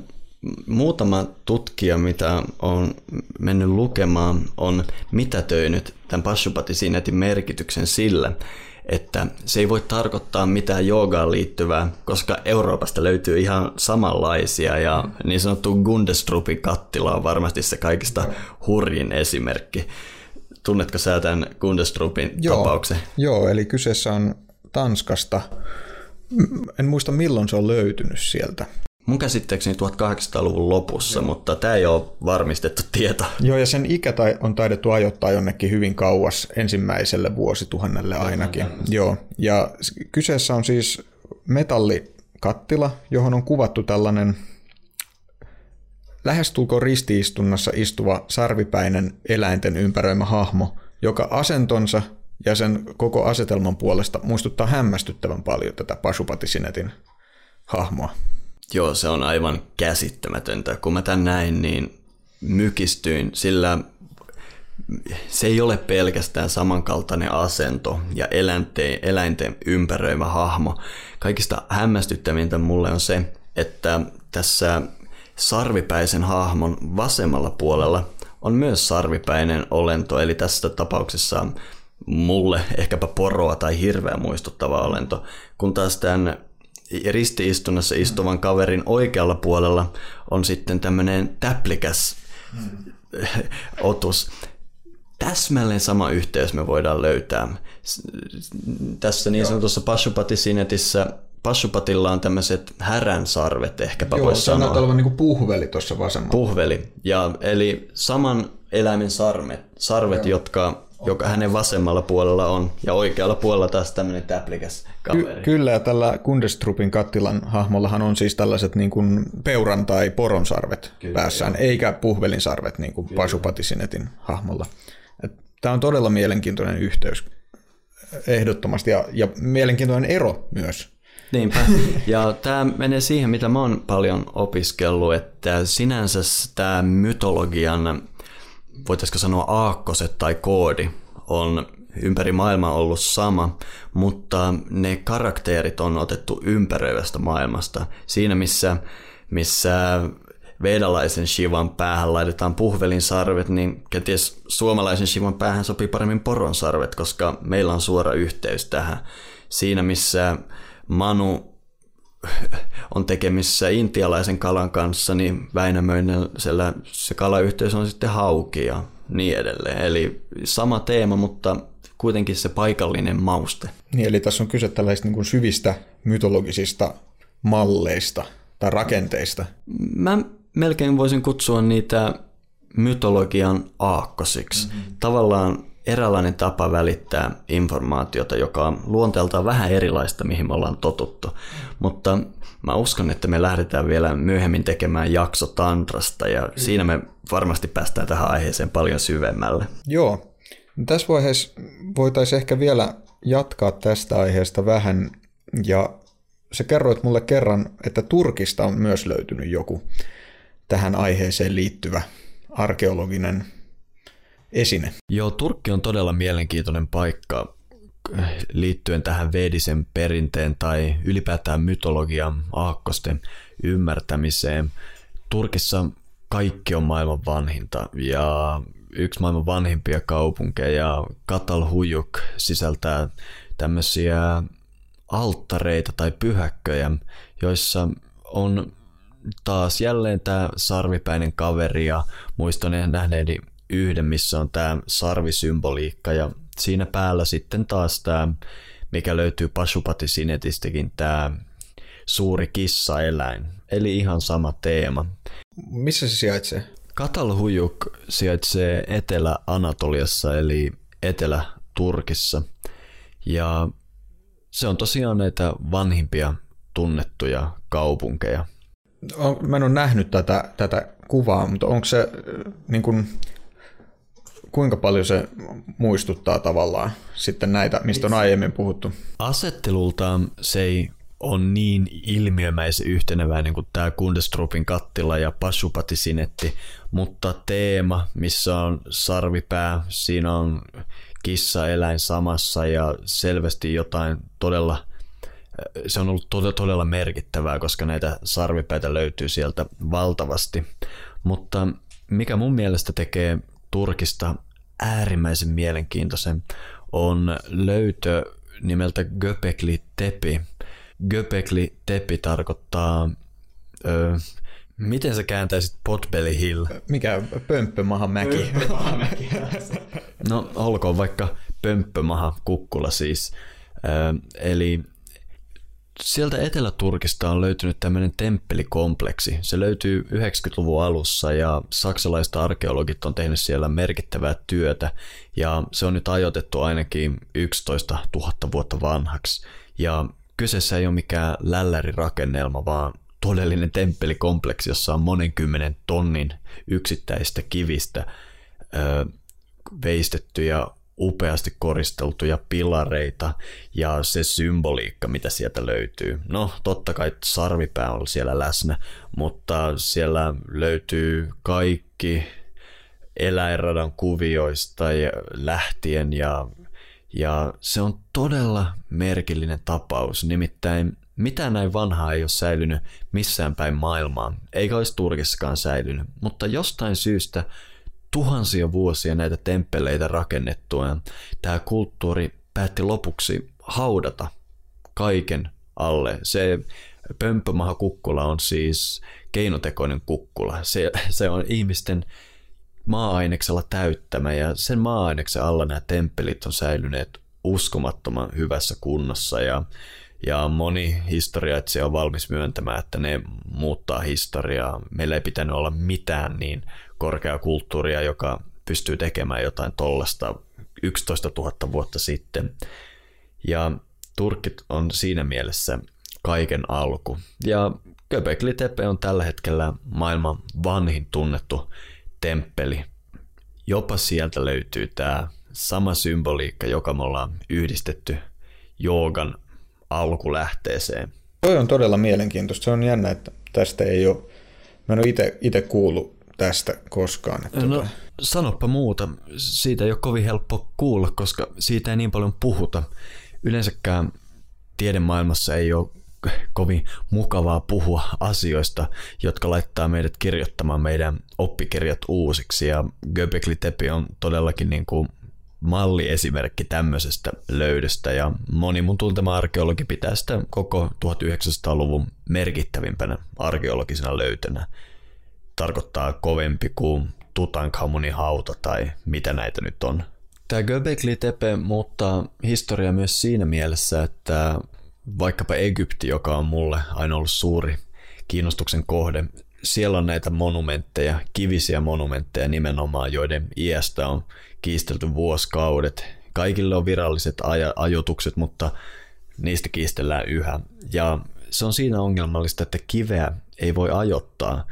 muutama tutkija, mitä on mennyt lukemaan, on mitätöinyt tämän Pasupatisinetin merkityksen sillä, että se ei voi tarkoittaa mitään joogaan liittyvää, koska Euroopasta löytyy ihan samanlaisia ja niin sanottu Gundestrupin kattila on varmasti se kaikista hurjin esimerkki. Tunnetko sä tämän Gundestrupin joo, tapauksen? Joo, eli kyseessä on Tanskasta. En muista milloin se on löytynyt sieltä. Mun käsitteekseni 1800-luvun lopussa, Joo. mutta tämä ei ole varmistettu tieto. Joo, ja sen ikä on taidettu ajoittaa jonnekin hyvin kauas ensimmäiselle vuosituhannelle ainakin. Joo, ja kyseessä on siis metallikattila, johon on kuvattu tällainen lähestulkoon ristiistunnassa istuva sarvipäinen eläinten ympäröimä hahmo, joka asentonsa ja sen koko asetelman puolesta muistuttaa hämmästyttävän paljon tätä Pasupatisinetin hahmoa. Joo, se on aivan käsittämätöntä. Kun mä tän näin, niin mykistyin, sillä se ei ole pelkästään samankaltainen asento ja eläinten, eläinten ympäröivä hahmo. Kaikista hämmästyttävintä mulle on se, että tässä sarvipäisen hahmon vasemmalla puolella on myös sarvipäinen olento, eli tässä tapauksessa mulle ehkäpä poroa tai hirveä muistuttava olento, kun taas tämän ristiistunnassa istuvan kaverin oikealla puolella on sitten tämmöinen täplikäs (laughs) otus. Täsmälleen sama yhteys me voidaan löytää. Tässä niin sanotussa Pashupatinetissä Pashupatilla on tämmöiset härän-sarvet, ehkäpä Joo, voisi sanoa. Joo, olevan niin puhveli tuossa vasemmalla. Puhveli, ja, eli saman eläimen sarvet, sarvet jotka joka hänen vasemmalla puolella on, ja oikealla puolella taas tämmöinen täplikäs kaveri. Ky- kyllä, ja tällä Kundestrupin kattilan hahmollahan on siis tällaiset niin kuin peuran tai poron sarvet kyllä, päässään, joo. eikä puhvelin sarvet niin kuin Pasupatisinetin hahmolla. Tämä on todella mielenkiintoinen yhteys ehdottomasti, ja, ja mielenkiintoinen ero myös. Niinpä. (laughs) Ja tämä menee siihen, mitä mä oon paljon opiskellut, että sinänsä tämä mytologian voitaisiko sanoa aakkoset tai koodi on ympäri maailmaa ollut sama, mutta ne karakteerit on otettu ympäröivästä maailmasta. Siinä missä, missä vedalaisen shivan päähän laitetaan puhvelin sarvet, niin kenties suomalaisen shivan päähän sopii paremmin poron sarvet, koska meillä on suora yhteys tähän. Siinä missä Manu on tekemissä intialaisen kalan kanssa, niin Väinämöisellä se kalayhteys on sitten hauki ja niin edelleen. Eli sama teema, mutta kuitenkin se paikallinen mauste. Niin, eli tässä on kyse tällaisista niin kuin syvistä mytologisista malleista tai rakenteista. Mä melkein voisin kutsua niitä mytologian aakkosiksi. Mm-hmm. Tavallaan eräänlainen tapa välittää informaatiota, joka on luonteeltaan vähän erilaista, mihin me ollaan totuttu. Mutta mä uskon, että me lähdetään vielä myöhemmin tekemään jakso Tantrasta ja siinä me varmasti päästään tähän aiheeseen paljon syvemmälle. Joo. Tässä vaiheessa voitaisiin ehkä vielä jatkaa tästä aiheesta vähän ja sä kerroit mulle kerran, että Turkista on myös löytynyt joku tähän aiheeseen liittyvä arkeologinen esine. Joo, Turkki on todella mielenkiintoinen paikka liittyen tähän vedisen perinteen tai ylipäätään mytologian aakkosten ymmärtämiseen. Turkissa kaikki on maailman vanhinta ja yksi maailman vanhimpia kaupunkeja, Katalhuyuk, sisältää tämmöisiä alttareita tai pyhäkköjä, joissa on taas jälleen tämä sarvipäinen kaveri ja muistan nähneeni yhden, missä on tämä sarvisymboliikka ja siinä päällä sitten taas tämä, mikä löytyy Pashupati Sinetistäkin, tämä suuri kissaeläin. Eli ihan sama teema. Missä se sijaitsee? Katalhujuk sijaitsee Etelä-Anatoliassa eli Etelä-Turkissa. Ja se on tosiaan näitä vanhimpia tunnettuja kaupunkeja. Mä en ole nähnyt tätä, tätä kuvaa, mutta onko se niin kuin, kuinka paljon se muistuttaa tavallaan sitten näitä, mistä on aiemmin puhuttu? Asettelultaan se ei on niin ilmiömäisen yhteneväinen kuin tämä Kundestrupin kattila ja Pashupati-sinetti, mutta teema, missä on sarvipää, siinä on kissa-eläin samassa ja selvästi jotain todella, se on ollut todella, todella merkittävää, koska näitä sarvipäitä löytyy sieltä valtavasti. Mutta mikä mun mielestä tekee Turkista äärimmäisen mielenkiintoisen on löytö nimeltä Göpekli Tepi. Göpekli Tepi tarkoittaa, ö, miten sä kääntäisit Potbelly Hill? Mikä pömppömaha mäki? mäki. no olkoon vaikka pömppömaha kukkula siis. Ö, eli Sieltä Etelä-Turkista on löytynyt tämmöinen temppelikompleksi. Se löytyy 90-luvun alussa ja saksalaiset arkeologit on tehnyt siellä merkittävää työtä ja se on nyt ajoitettu ainakin 11 000 vuotta vanhaksi. Ja kyseessä ei ole mikään lällärirakennelma, vaan todellinen temppelikompleksi, jossa on monenkymmenen tonnin yksittäistä kivistä ö, veistettyjä upeasti koristeltuja pilareita ja se symboliikka, mitä sieltä löytyy. No, totta kai sarvipää on siellä läsnä, mutta siellä löytyy kaikki eläinradan kuvioista ja lähtien ja, ja se on todella merkillinen tapaus. Nimittäin mitään näin vanhaa ei ole säilynyt missään päin maailmaa, eikä olisi Turkissakaan säilynyt, mutta jostain syystä tuhansia vuosia näitä temppeleitä rakennettua. Tämä kulttuuri päätti lopuksi haudata kaiken alle. Se pömpömaha kukkula on siis keinotekoinen kukkula. Se, se on ihmisten maa-aineksella täyttämä ja sen maa-aineksen alla nämä temppelit on säilyneet uskomattoman hyvässä kunnossa ja, ja moni historiaitsija on valmis myöntämään, että ne muuttaa historiaa. Meillä ei pitänyt olla mitään niin korkeakulttuuria, joka pystyy tekemään jotain tollasta 11 000 vuotta sitten. Ja turkit on siinä mielessä kaiken alku. Ja Göbekli Tepe on tällä hetkellä maailman vanhin tunnettu temppeli. Jopa sieltä löytyy tämä sama symboliikka, joka me ollaan yhdistetty joogan alkulähteeseen. Toi on todella mielenkiintoista. Se on jännä, että tästä ei ole, mä en ole itse kuullut tästä koskaan. Että no, tota... sanoppa muuta. Siitä ei ole kovin helppo kuulla, koska siitä ei niin paljon puhuta. Yleensäkään tiedemaailmassa ei ole kovin mukavaa puhua asioista, jotka laittaa meidät kirjoittamaan meidän oppikirjat uusiksi. Ja Göbekli Tepe on todellakin niin kuin malliesimerkki tämmöisestä löydöstä ja moni mun tuntema arkeologi pitää sitä koko 1900-luvun merkittävimpänä arkeologisena löytönä. Tarkoittaa kovempi kuin Tutankhamunin hauta tai mitä näitä nyt on. Tämä Göbekli Tepe muuttaa historiaa myös siinä mielessä, että vaikkapa Egypti, joka on mulle aina ollut suuri kiinnostuksen kohde, siellä on näitä monumentteja, kivisiä monumentteja nimenomaan, joiden iästä on kiistelty vuosikaudet. Kaikille on viralliset aj- ajoitukset, mutta niistä kiistellään yhä. Ja se on siinä ongelmallista, että kiveä ei voi ajoittaa.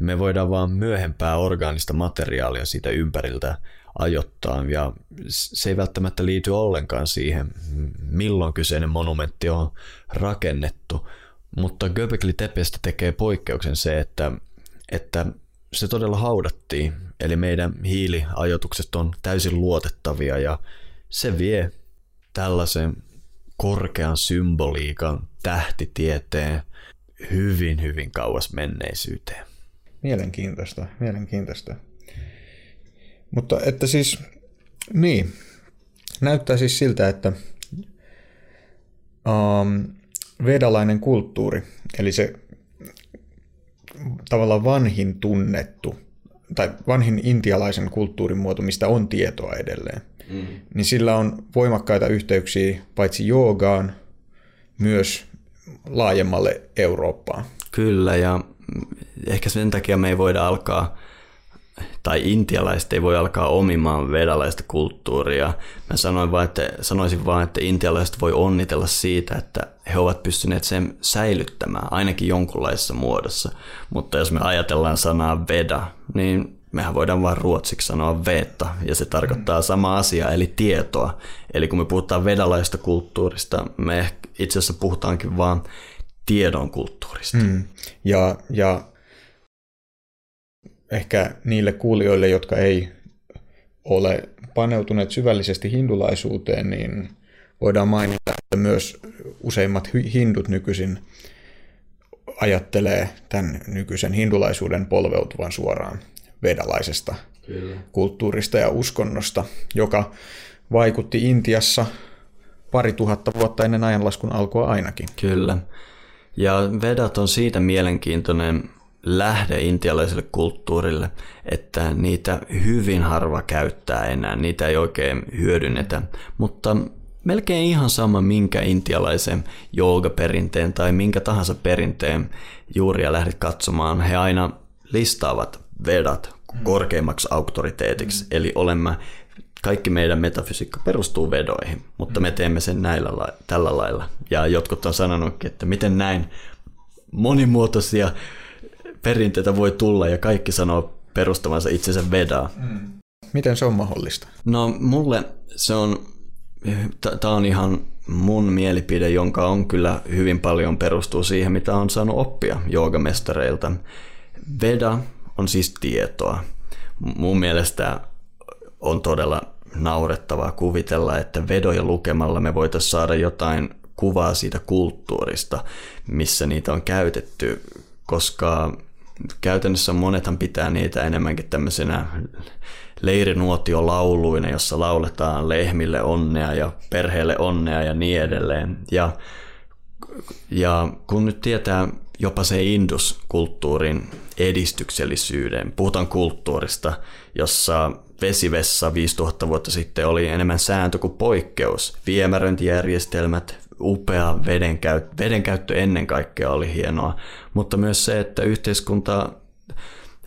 Me voidaan vaan myöhempää orgaanista materiaalia siitä ympäriltä ajoittaa, ja se ei välttämättä liity ollenkaan siihen, milloin kyseinen monumentti on rakennettu. Mutta Göbekli Tepestä tekee poikkeuksen se, että, että se todella haudattiin, eli meidän hiiliajoitukset on täysin luotettavia ja se vie tällaisen korkean symboliikan tähtitieteen hyvin, hyvin kauas menneisyyteen. Mielenkiintoista, mielenkiintoista. Mutta että siis, niin, näyttää siis siltä, että um, vedalainen kulttuuri, eli se tavallaan vanhin tunnettu, tai vanhin intialaisen kulttuurin muoto, mistä on tietoa edelleen, mm. niin sillä on voimakkaita yhteyksiä paitsi joogaan, myös laajemmalle Eurooppaan. Kyllä, ja ehkä sen takia me ei voida alkaa tai intialaiset ei voi alkaa omimaan vedalaista kulttuuria. Mä sanoin vaan, että, sanoisin vaan, että intialaiset voi onnitella siitä, että he ovat pystyneet sen säilyttämään ainakin jonkunlaisessa muodossa. Mutta jos me ajatellaan sanaa veda, niin mehän voidaan vain ruotsiksi sanoa veta, ja se tarkoittaa sama asia, eli tietoa. Eli kun me puhutaan vedalaista kulttuurista, me itse asiassa puhutaankin vaan tiedon kulttuurista. Mm. Ja, ja ehkä niille kuulijoille, jotka ei ole paneutuneet syvällisesti hindulaisuuteen, niin voidaan mainita, että myös useimmat hindut nykyisin ajattelee tämän nykyisen hindulaisuuden polveutuvan suoraan vedalaisesta Kyllä. kulttuurista ja uskonnosta, joka vaikutti Intiassa pari tuhatta vuotta ennen ajanlaskun alkua ainakin. Kyllä. Ja Vedat on siitä mielenkiintoinen lähde intialaiselle kulttuurille, että niitä hyvin harva käyttää enää, niitä ei oikein hyödynnetä, mutta melkein ihan sama minkä intialaisen joogaperinteen tai minkä tahansa perinteen juuria lähdet katsomaan, he aina listaavat vedat korkeimmaksi auktoriteetiksi, eli olemme kaikki meidän metafysiikka perustuu vedoihin, mutta me teemme sen näillä, tällä lailla. Ja jotkut on sanonut, että miten näin monimuotoisia perinteitä voi tulla ja kaikki sanoo perustavansa itsensä vedaa. Mm. Miten se on mahdollista? No mulle se on, tämä on ihan mun mielipide, jonka on kyllä hyvin paljon perustuu siihen, mitä on saanut oppia joogamestareilta. Veda on siis tietoa. Mun mielestä on todella naurettavaa kuvitella, että vedoja lukemalla me voitaisiin saada jotain kuvaa siitä kulttuurista, missä niitä on käytetty, koska käytännössä monethan pitää niitä enemmänkin tämmöisenä leirinuotiolauluina, jossa lauletaan lehmille onnea ja perheelle onnea ja niin edelleen. Ja, ja kun nyt tietää jopa se induskulttuurin edistyksellisyyden, puhutaan kulttuurista, jossa vesivessa 5000 vuotta sitten oli enemmän sääntö kuin poikkeus. Viemäröintijärjestelmät, upea vedenkäyttö, vedenkäyttö ennen kaikkea oli hienoa, mutta myös se, että yhteiskunta,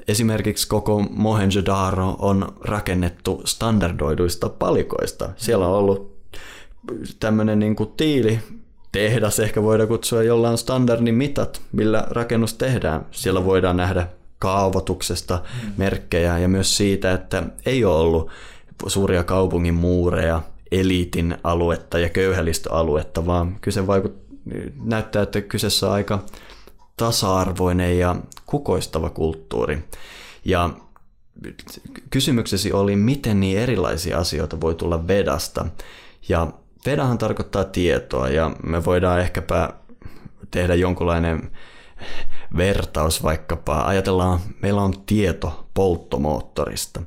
esimerkiksi koko Mohenjo-Daro on rakennettu standardoiduista palikoista. Siellä on ollut tämmöinen niin kuin tiili, tehdas ehkä voidaan kutsua, jolla on standardin mitat, millä rakennus tehdään. Siellä voidaan nähdä kaavoituksesta mm. merkkejä ja myös siitä, että ei ole ollut suuria kaupungin muureja, eliitin aluetta ja köyhälistöaluetta, vaan kyse vaikut, näyttää, että kyseessä on aika tasa-arvoinen ja kukoistava kulttuuri. Ja kysymyksesi oli, miten niin erilaisia asioita voi tulla Vedasta. Ja Vedahan tarkoittaa tietoa ja me voidaan ehkäpä tehdä jonkunlainen vertaus vaikkapa. Ajatellaan, meillä on tieto polttomoottorista.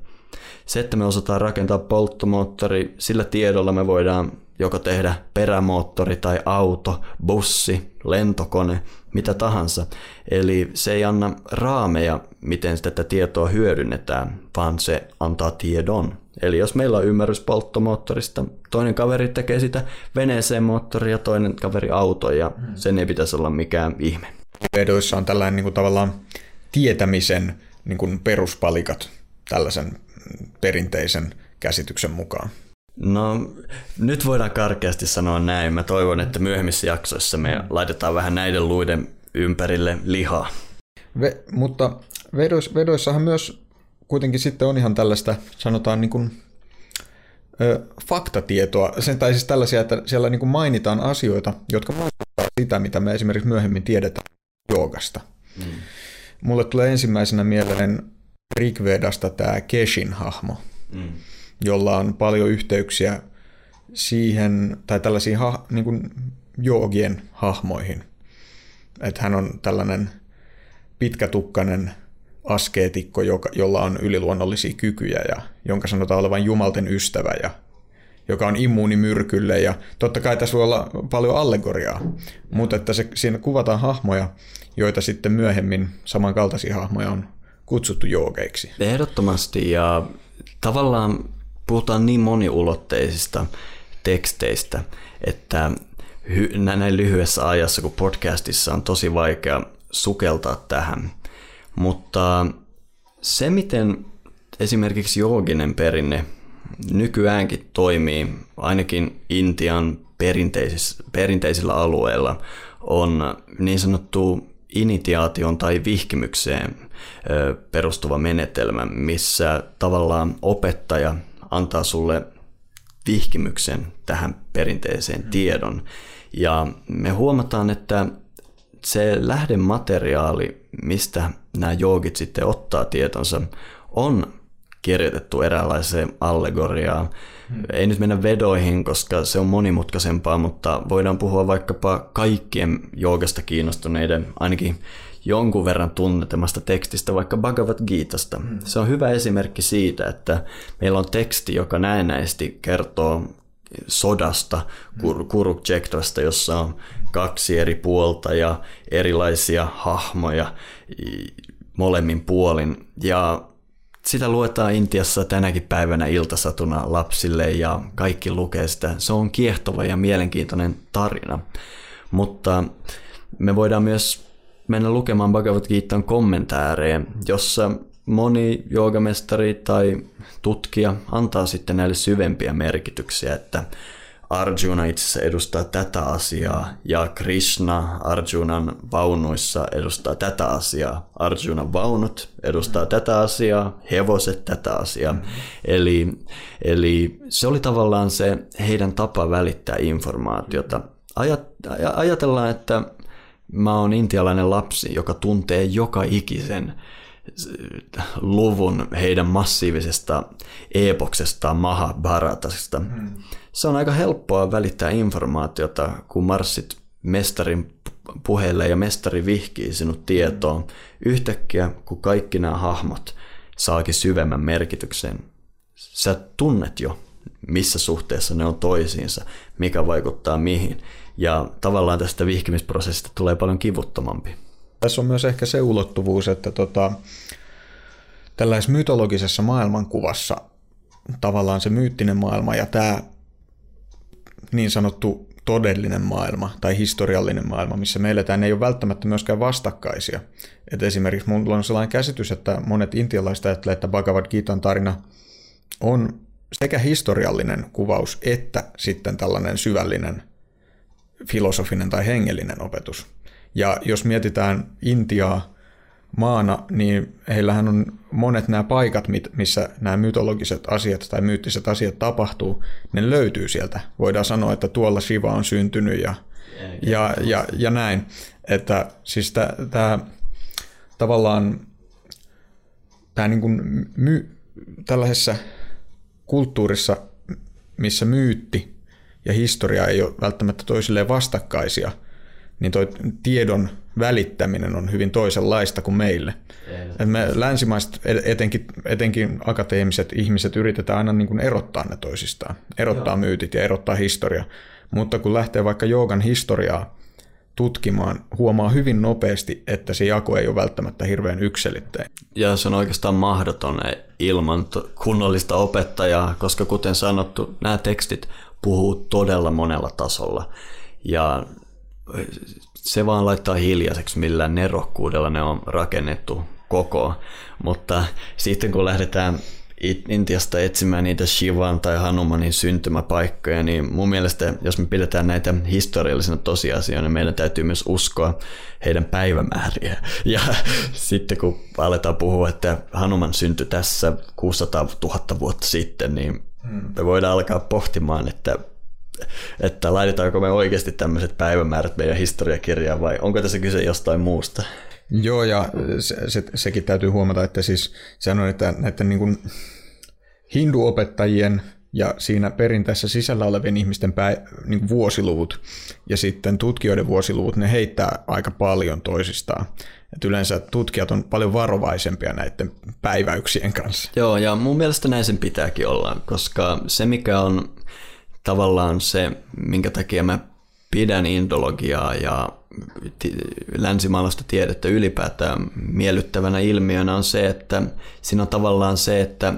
Se, että me osataan rakentaa polttomoottori, sillä tiedolla me voidaan joko tehdä perämoottori tai auto, bussi, lentokone, mitä tahansa. Eli se ei anna raameja, miten tätä tietoa hyödynnetään, vaan se antaa tiedon. Eli jos meillä on ymmärrys polttomoottorista, toinen kaveri tekee sitä veneeseen moottori ja toinen kaveri auto, ja sen ei pitäisi olla mikään ihme. Vedoissa on tällainen niin kuin tavallaan tietämisen niin kuin peruspalikat tällaisen perinteisen käsityksen mukaan. No, nyt voidaan karkeasti sanoa näin. Mä toivon, että myöhemmissä jaksoissa me laitetaan vähän näiden luiden ympärille lihaa. Ve, mutta vedois, vedoissahan myös kuitenkin sitten on ihan tällaista, sanotaan niin kuin, ö, faktatietoa, sen, tai siis tällaisia, että siellä niin kuin mainitaan asioita, jotka vaikuttavat sitä, mitä me esimerkiksi myöhemmin tiedetään joogasta. Mm. Mulle tulee ensimmäisenä mieleen Rigvedasta tämä Keshin hahmo. Mm jolla on paljon yhteyksiä siihen, tai tällaisiin ha, niin kuin joogien hahmoihin. Että hän on tällainen pitkätukkainen askeetikko, joka, jolla on yliluonnollisia kykyjä ja jonka sanotaan olevan jumalten ystävä ja joka on immuuni myrkylle ja totta kai tässä voi olla paljon allegoriaa, mutta että se, siinä kuvataan hahmoja, joita sitten myöhemmin samankaltaisia hahmoja on kutsuttu joogeiksi. Ehdottomasti ja tavallaan puhutaan niin moniulotteisista teksteistä, että näin lyhyessä ajassa kuin podcastissa on tosi vaikea sukeltaa tähän. Mutta se, miten esimerkiksi jooginen perinne nykyäänkin toimii, ainakin Intian perinteisillä, alueilla, on niin sanottu initiaation tai vihkimykseen perustuva menetelmä, missä tavallaan opettaja antaa sulle vihkimyksen tähän perinteiseen mm. tiedon. Ja me huomataan, että se lähdemateriaali, mistä nämä joogit sitten ottaa tietonsa, on kirjoitettu eräänlaiseen allegoriaan. Hmm. Ei nyt mennä vedoihin, koska se on monimutkaisempaa, mutta voidaan puhua vaikkapa kaikkien joogasta kiinnostuneiden, ainakin jonkun verran tunnetemasta tekstistä, vaikka Bhagavad Gitasta. Mm. Se on hyvä esimerkki siitä, että meillä on teksti, joka näennäisesti kertoo sodasta, kur- Kuruksekrasta, jossa on kaksi eri puolta ja erilaisia hahmoja molemmin puolin. Ja sitä luetaan Intiassa tänäkin päivänä iltasatuna lapsille ja kaikki lukee sitä. Se on kiehtova ja mielenkiintoinen tarina. Mutta me voidaan myös mennä lukemaan Bhagavad Gitan kommentääreja, jossa moni joogamestari tai tutkija antaa sitten näille syvempiä merkityksiä, että Arjuna itse asiassa edustaa tätä asiaa ja Krishna Arjunan vaunuissa edustaa tätä asiaa. Arjunan vaunut edustaa tätä asiaa, hevoset tätä asiaa. Mm-hmm. Eli, eli se oli tavallaan se heidän tapa välittää informaatiota. Ajat, ajatellaan, että mä oon intialainen lapsi, joka tuntee joka ikisen luvun heidän massiivisesta epoksestaan Mahabharatasesta. Hmm. Se on aika helppoa välittää informaatiota, kun marssit mestarin puheelle ja mestari vihkii sinut tietoon. Yhtäkkiä, kun kaikki nämä hahmot saakin syvemmän merkityksen, sä tunnet jo, missä suhteessa ne on toisiinsa, mikä vaikuttaa mihin. Ja tavallaan tästä vihkimisprosessista tulee paljon kivuttomampi. Tässä on myös ehkä se ulottuvuus, että tota, tällaisessa mytologisessa maailmankuvassa tavallaan se myyttinen maailma ja tämä niin sanottu todellinen maailma tai historiallinen maailma, missä me eletään, ei ole välttämättä myöskään vastakkaisia. Et esimerkiksi minulla on sellainen käsitys, että monet intialaiset ajattelevat, että Bhagavad Gitan tarina on sekä historiallinen kuvaus että sitten tällainen syvällinen filosofinen tai hengellinen opetus. Ja jos mietitään Intiaa maana, niin heillähän on monet nämä paikat, missä nämä mytologiset asiat tai myyttiset asiat tapahtuu, ne löytyy sieltä. Voidaan sanoa, että tuolla Shiva on syntynyt ja, ja, ja, ja näin. Että siis tämä tavallaan tämä niin kuin my, tällaisessa kulttuurissa, missä myytti ja historia ei ole välttämättä toisilleen vastakkaisia, niin toi tiedon välittäminen on hyvin toisenlaista kuin meille. Et me länsimaiset, etenkin, etenkin akateemiset ihmiset, yritetään aina niin kuin erottaa ne toisistaan, erottaa Joo. myytit ja erottaa historia. Mutta kun lähtee vaikka joogan historiaa tutkimaan, huomaa hyvin nopeasti, että se jako ei ole välttämättä hirveän yksilitteinen. Ja se on oikeastaan mahdoton ilman kunnollista opettajaa, koska kuten sanottu, nämä tekstit puhuu todella monella tasolla. Ja se vaan laittaa hiljaiseksi, millä nerokkuudella ne on rakennettu koko. Mutta sitten kun lähdetään Intiasta etsimään niitä Shivan tai Hanumanin syntymäpaikkoja, niin mun mielestä, jos me pidetään näitä historiallisena tosiasioina, niin meidän täytyy myös uskoa heidän päivämääriä. (laughs) Ja sitten kun aletaan puhua, että Hanuman syntyi tässä 600 000 vuotta sitten, niin hmm. me voidaan alkaa pohtimaan, että että laitetaanko me oikeasti tämmöiset päivämäärät meidän historiakirjaan vai onko tässä kyse jostain muusta? Joo, ja se, se, sekin täytyy huomata, että siis on, että näiden niin kuin hinduopettajien ja siinä perinteessä sisällä olevien ihmisten pää, niin kuin vuosiluvut ja sitten tutkijoiden vuosiluvut, ne heittää aika paljon toisistaan. Et yleensä tutkijat on paljon varovaisempia näiden päiväyksien kanssa. Joo, ja mun mielestä näin sen pitääkin olla, koska se mikä on tavallaan se, minkä takia mä pidän indologiaa ja länsimaalaista tiedettä ylipäätään miellyttävänä ilmiönä on se, että siinä on tavallaan se, että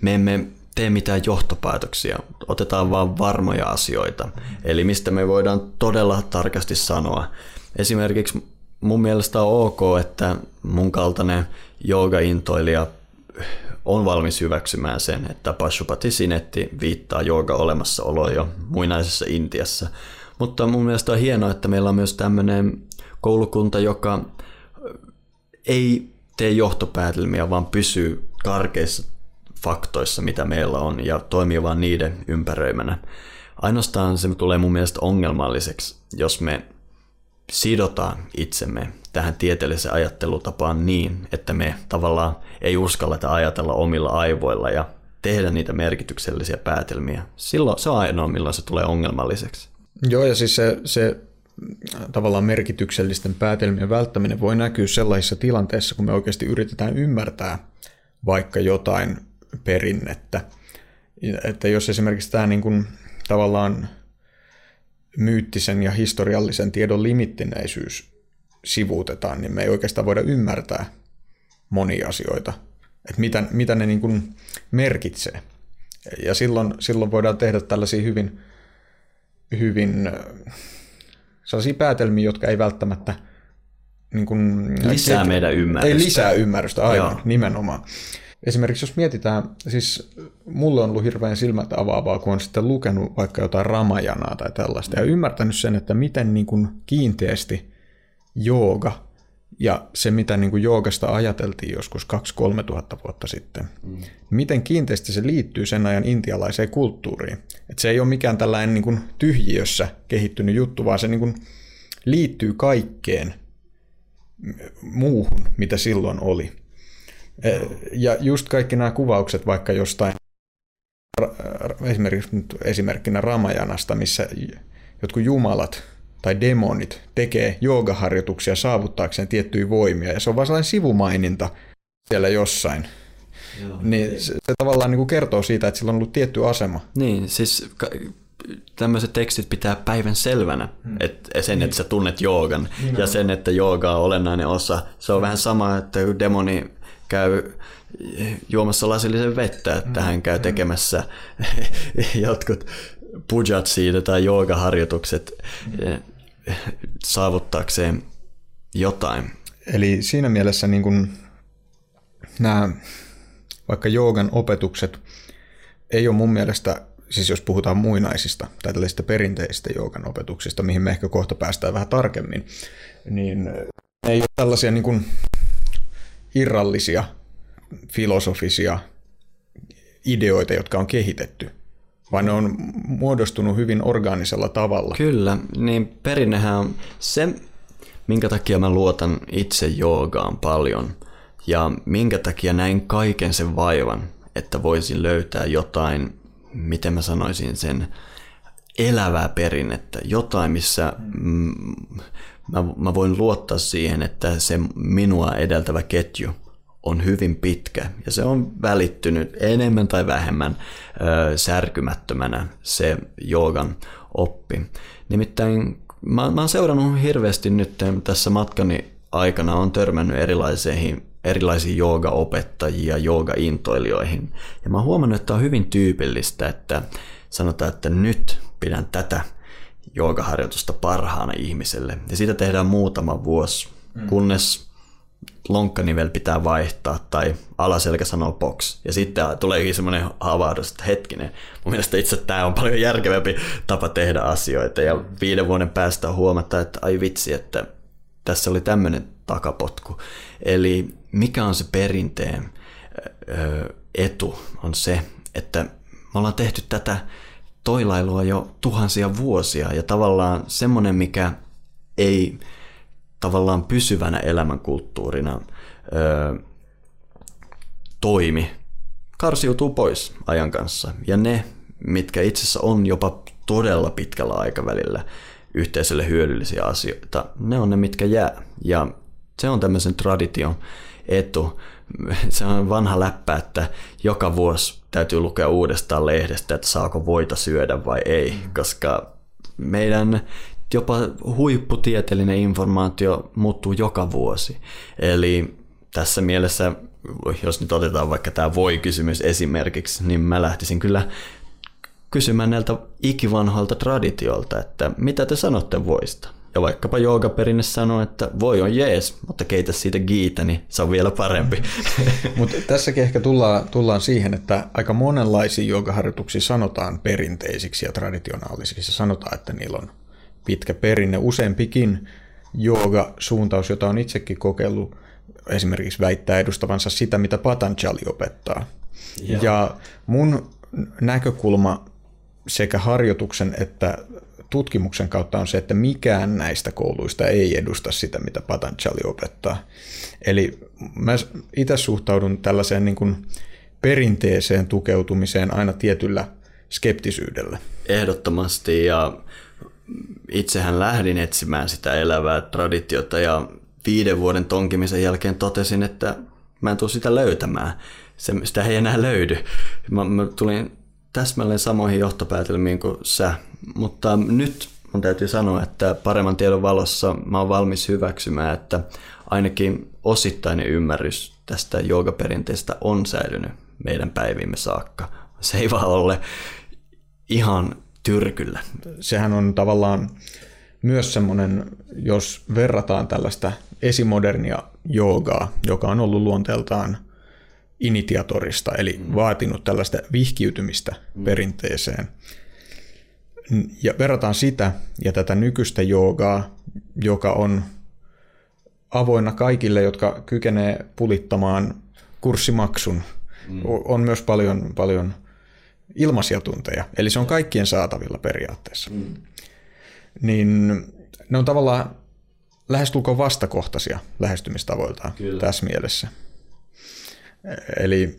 me emme tee mitään johtopäätöksiä, otetaan vain varmoja asioita. Eli mistä me voidaan todella tarkasti sanoa. Esimerkiksi mun mielestä on ok, että mun kaltainen joogaintoilija on valmis hyväksymään sen, että Pashupati Sinetti viittaa jooga olemassaoloa jo muinaisessa Intiassa. Mutta mun mielestä on hienoa, että meillä on myös tämmöinen koulukunta, joka ei tee johtopäätelmiä, vaan pysyy karkeissa faktoissa, mitä meillä on, ja toimii vain niiden ympäröimänä. Ainoastaan se tulee mun mielestä ongelmalliseksi, jos me sidotaan itsemme tähän tieteelliseen ajattelutapaan niin, että me tavallaan ei uskalleta ajatella omilla aivoilla ja tehdä niitä merkityksellisiä päätelmiä. Silloin se on ainoa, milloin se tulee ongelmalliseksi. Joo, ja siis se, se tavallaan merkityksellisten päätelmien välttäminen voi näkyä sellaisissa tilanteissa, kun me oikeasti yritetään ymmärtää vaikka jotain perinnettä. Että jos esimerkiksi tämä niin kuin, tavallaan myyttisen ja historiallisen tiedon limittineisyys sivuutetaan, niin me ei oikeastaan voida ymmärtää monia asioita, että mitä, mitä ne niin kuin merkitsee. Ja silloin, silloin voidaan tehdä tällaisia hyvin, hyvin sellaisia päätelmiä, jotka ei välttämättä niin kuin, lisää ke- meidän ymmärrystä. Ei lisää ymmärrystä, aivan, Joo. nimenomaan. Esimerkiksi jos mietitään, siis mulle on ollut hirveän silmät avaavaa, kun on sitten lukenut vaikka jotain ramajanaa tai tällaista ja ymmärtänyt sen, että miten niin kuin kiinteästi jooga ja se, mitä niin kuin joogasta ajateltiin joskus 2-3 tuhatta vuotta sitten, mm. miten kiinteästi se liittyy sen ajan intialaiseen kulttuuriin. Et se ei ole mikään tällainen niin kuin tyhjiössä kehittynyt juttu, vaan se niin kuin liittyy kaikkeen muuhun, mitä silloin oli. E, ja just kaikki nämä kuvaukset vaikka jostain, esimerkiksi esimerkkinä Ramajanasta, missä jotkut jumalat tai demonit tekee joogaharjoituksia saavuttaakseen tiettyjä voimia, ja se on vain sellainen sivumaininta siellä jossain. Joo. Niin se, se tavallaan niin kuin kertoo siitä, että sillä on ollut tietty asema. Niin, siis tämmöiset tekstit pitää päivän selvänä, hmm. että sen, että sä tunnet joogan, niin ja sen, että jooga on olennainen osa. Se on hmm. vähän sama, että demoni käy juomassa lasillisen vettä, että hän käy mm. tekemässä (laughs) jotkut pujat siitä tai joogaharjoitukset mm. saavuttaakseen jotain. Eli siinä mielessä niin kun nämä vaikka joogan opetukset ei ole mun mielestä, siis jos puhutaan muinaisista tai tällaisista perinteisistä joogan opetuksista, mihin me ehkä kohta päästään vähän tarkemmin, niin ne ei ole tällaisia niin kuin irrallisia filosofisia ideoita, jotka on kehitetty, vaan ne on muodostunut hyvin orgaanisella tavalla. Kyllä, niin perinnehän on se, minkä takia mä luotan itse joogaan paljon ja minkä takia näin kaiken sen vaivan, että voisin löytää jotain, miten mä sanoisin sen, elävää perinnettä, jotain, missä mm, mä, mä voin luottaa siihen, että se minua edeltävä ketju on hyvin pitkä ja se on välittynyt enemmän tai vähemmän ö, särkymättömänä se joogan oppi. Nimittäin mä, mä oon seurannut hirveästi nyt tässä matkani aikana, on törmännyt erilaisiin erilaisiin joogaopettajia, joogaintoilijoihin. Ja mä oon huomannut, että on hyvin tyypillistä, että sanotaan, että nyt pidän tätä joogaharjoitusta parhaana ihmiselle. Ja siitä tehdään muutama vuosi, mm. kunnes lonkkanivel pitää vaihtaa tai alaselkä sanoo box. Ja sitten tuleekin semmoinen havahdus, että hetkinen, mun mielestä itse tämä on paljon järkevämpi tapa tehdä asioita. Ja viiden vuoden päästä huomata, että ai vitsi, että tässä oli tämmöinen takapotku. Eli mikä on se perinteen etu on se, että me ollaan tehty tätä toilailua jo tuhansia vuosia ja tavallaan semmoinen, mikä ei tavallaan pysyvänä elämänkulttuurina ö, toimi, karsiutuu pois ajan kanssa. Ja ne, mitkä itse asiassa on jopa todella pitkällä aikavälillä yhteisölle hyödyllisiä asioita, ne on ne, mitkä jää. Ja se on tämmöisen tradition etu. Se on vanha läppä, että joka vuosi täytyy lukea uudestaan lehdestä, että saako voita syödä vai ei, koska meidän jopa huipputieteellinen informaatio muuttuu joka vuosi. Eli tässä mielessä, jos nyt otetaan vaikka tämä voi-kysymys esimerkiksi, niin mä lähtisin kyllä kysymään näiltä ikivanhoilta traditiolta, että mitä te sanotte voista? Ja vaikkapa joogaperinne sanoo, että voi on jees, mutta keitä siitä giitä, niin se on vielä parempi. (laughs) mutta tässäkin ehkä tullaan, tullaan siihen, että aika monenlaisia joogaharjoituksia sanotaan perinteisiksi ja traditionaalisiksi. Sanotaan, että niillä on pitkä perinne. Useampikin jooga-suuntaus, jota on itsekin kokeillut, esimerkiksi väittää edustavansa sitä, mitä Patanjali opettaa. Ja, ja mun näkökulma sekä harjoituksen että tutkimuksen kautta on se, että mikään näistä kouluista ei edusta sitä, mitä Patanjali opettaa. Eli mä itse suhtaudun tällaiseen niin kuin perinteeseen tukeutumiseen aina tietyllä skeptisyydellä. Ehdottomasti ja itsehän lähdin etsimään sitä elävää traditiota ja viiden vuoden tonkimisen jälkeen totesin, että mä en tule sitä löytämään. Se, sitä ei enää löydy. Mä, mä tulin täsmälleen samoihin johtopäätelmiin kuin sä, mutta nyt mun täytyy sanoa, että paremman tiedon valossa mä oon valmis hyväksymään, että ainakin osittainen ymmärrys tästä joogaperinteestä on säilynyt meidän päivimme saakka. Se ei vaan ole ihan tyrkyllä. Sehän on tavallaan myös semmoinen, jos verrataan tällaista esimodernia joogaa, joka on ollut luonteeltaan initiatorista, eli mm. vaatinut tällaista vihkiytymistä mm. perinteeseen. Ja verrataan sitä ja tätä nykyistä joogaa, joka on avoinna kaikille, jotka kykenee pulittamaan kurssimaksun. Mm. On myös paljon, paljon ilmaisia tunteja, eli se on kaikkien saatavilla periaatteessa. Mm. Niin ne on tavallaan lähestulkoon vastakohtaisia lähestymistavoiltaan Kyllä. tässä mielessä. Eli,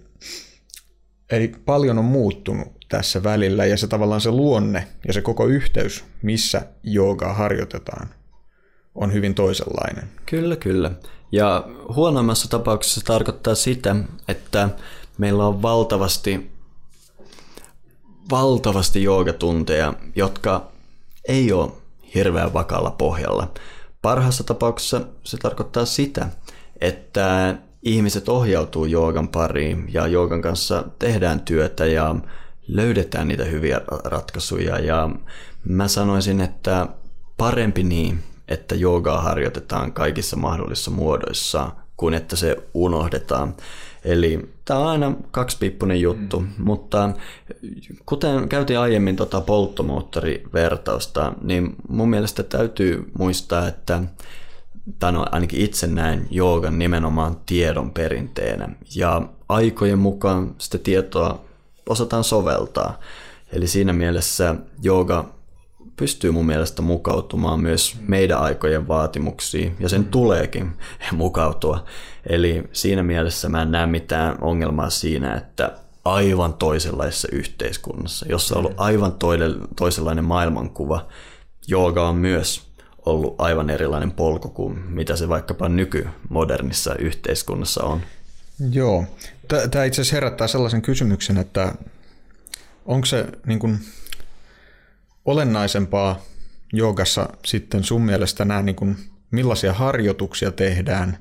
eli paljon on muuttunut tässä välillä ja se tavallaan se luonne ja se koko yhteys, missä joogaa harjoitetaan, on hyvin toisenlainen. Kyllä, kyllä. Ja huonoimmassa tapauksessa se tarkoittaa sitä, että meillä on valtavasti, valtavasti joogatunteja, jotka ei ole hirveän vakalla pohjalla. Parhaassa tapauksessa se tarkoittaa sitä, että ihmiset ohjautuu joogan pariin ja joogan kanssa tehdään työtä ja löydetään niitä hyviä ratkaisuja ja mä sanoisin, että parempi niin, että joogaa harjoitetaan kaikissa mahdollisissa muodoissa kuin että se unohdetaan. Eli tämä on aina kaksipiippunen juttu, mm. mutta kuten käytiin aiemmin tota polttomoottorivertausta, niin mun mielestä täytyy muistaa, että tai no ainakin itse näen joogan nimenomaan tiedon perinteenä. Ja aikojen mukaan sitä tietoa osataan soveltaa. Eli siinä mielessä jooga pystyy mun mielestä mukautumaan myös meidän aikojen vaatimuksiin, ja sen tuleekin (laughs) mukautua. Eli siinä mielessä mä en näe mitään ongelmaa siinä, että aivan toisenlaisessa yhteiskunnassa, jossa on ollut aivan toisenlainen maailmankuva. Jooga on myös ollut aivan erilainen polku kuin mitä se vaikkapa nykymodernissa yhteiskunnassa on. Joo. Tämä itse asiassa herättää sellaisen kysymyksen, että onko se niin kuin olennaisempaa joogassa sitten sun mielestä nämä, niin kuin, millaisia harjoituksia tehdään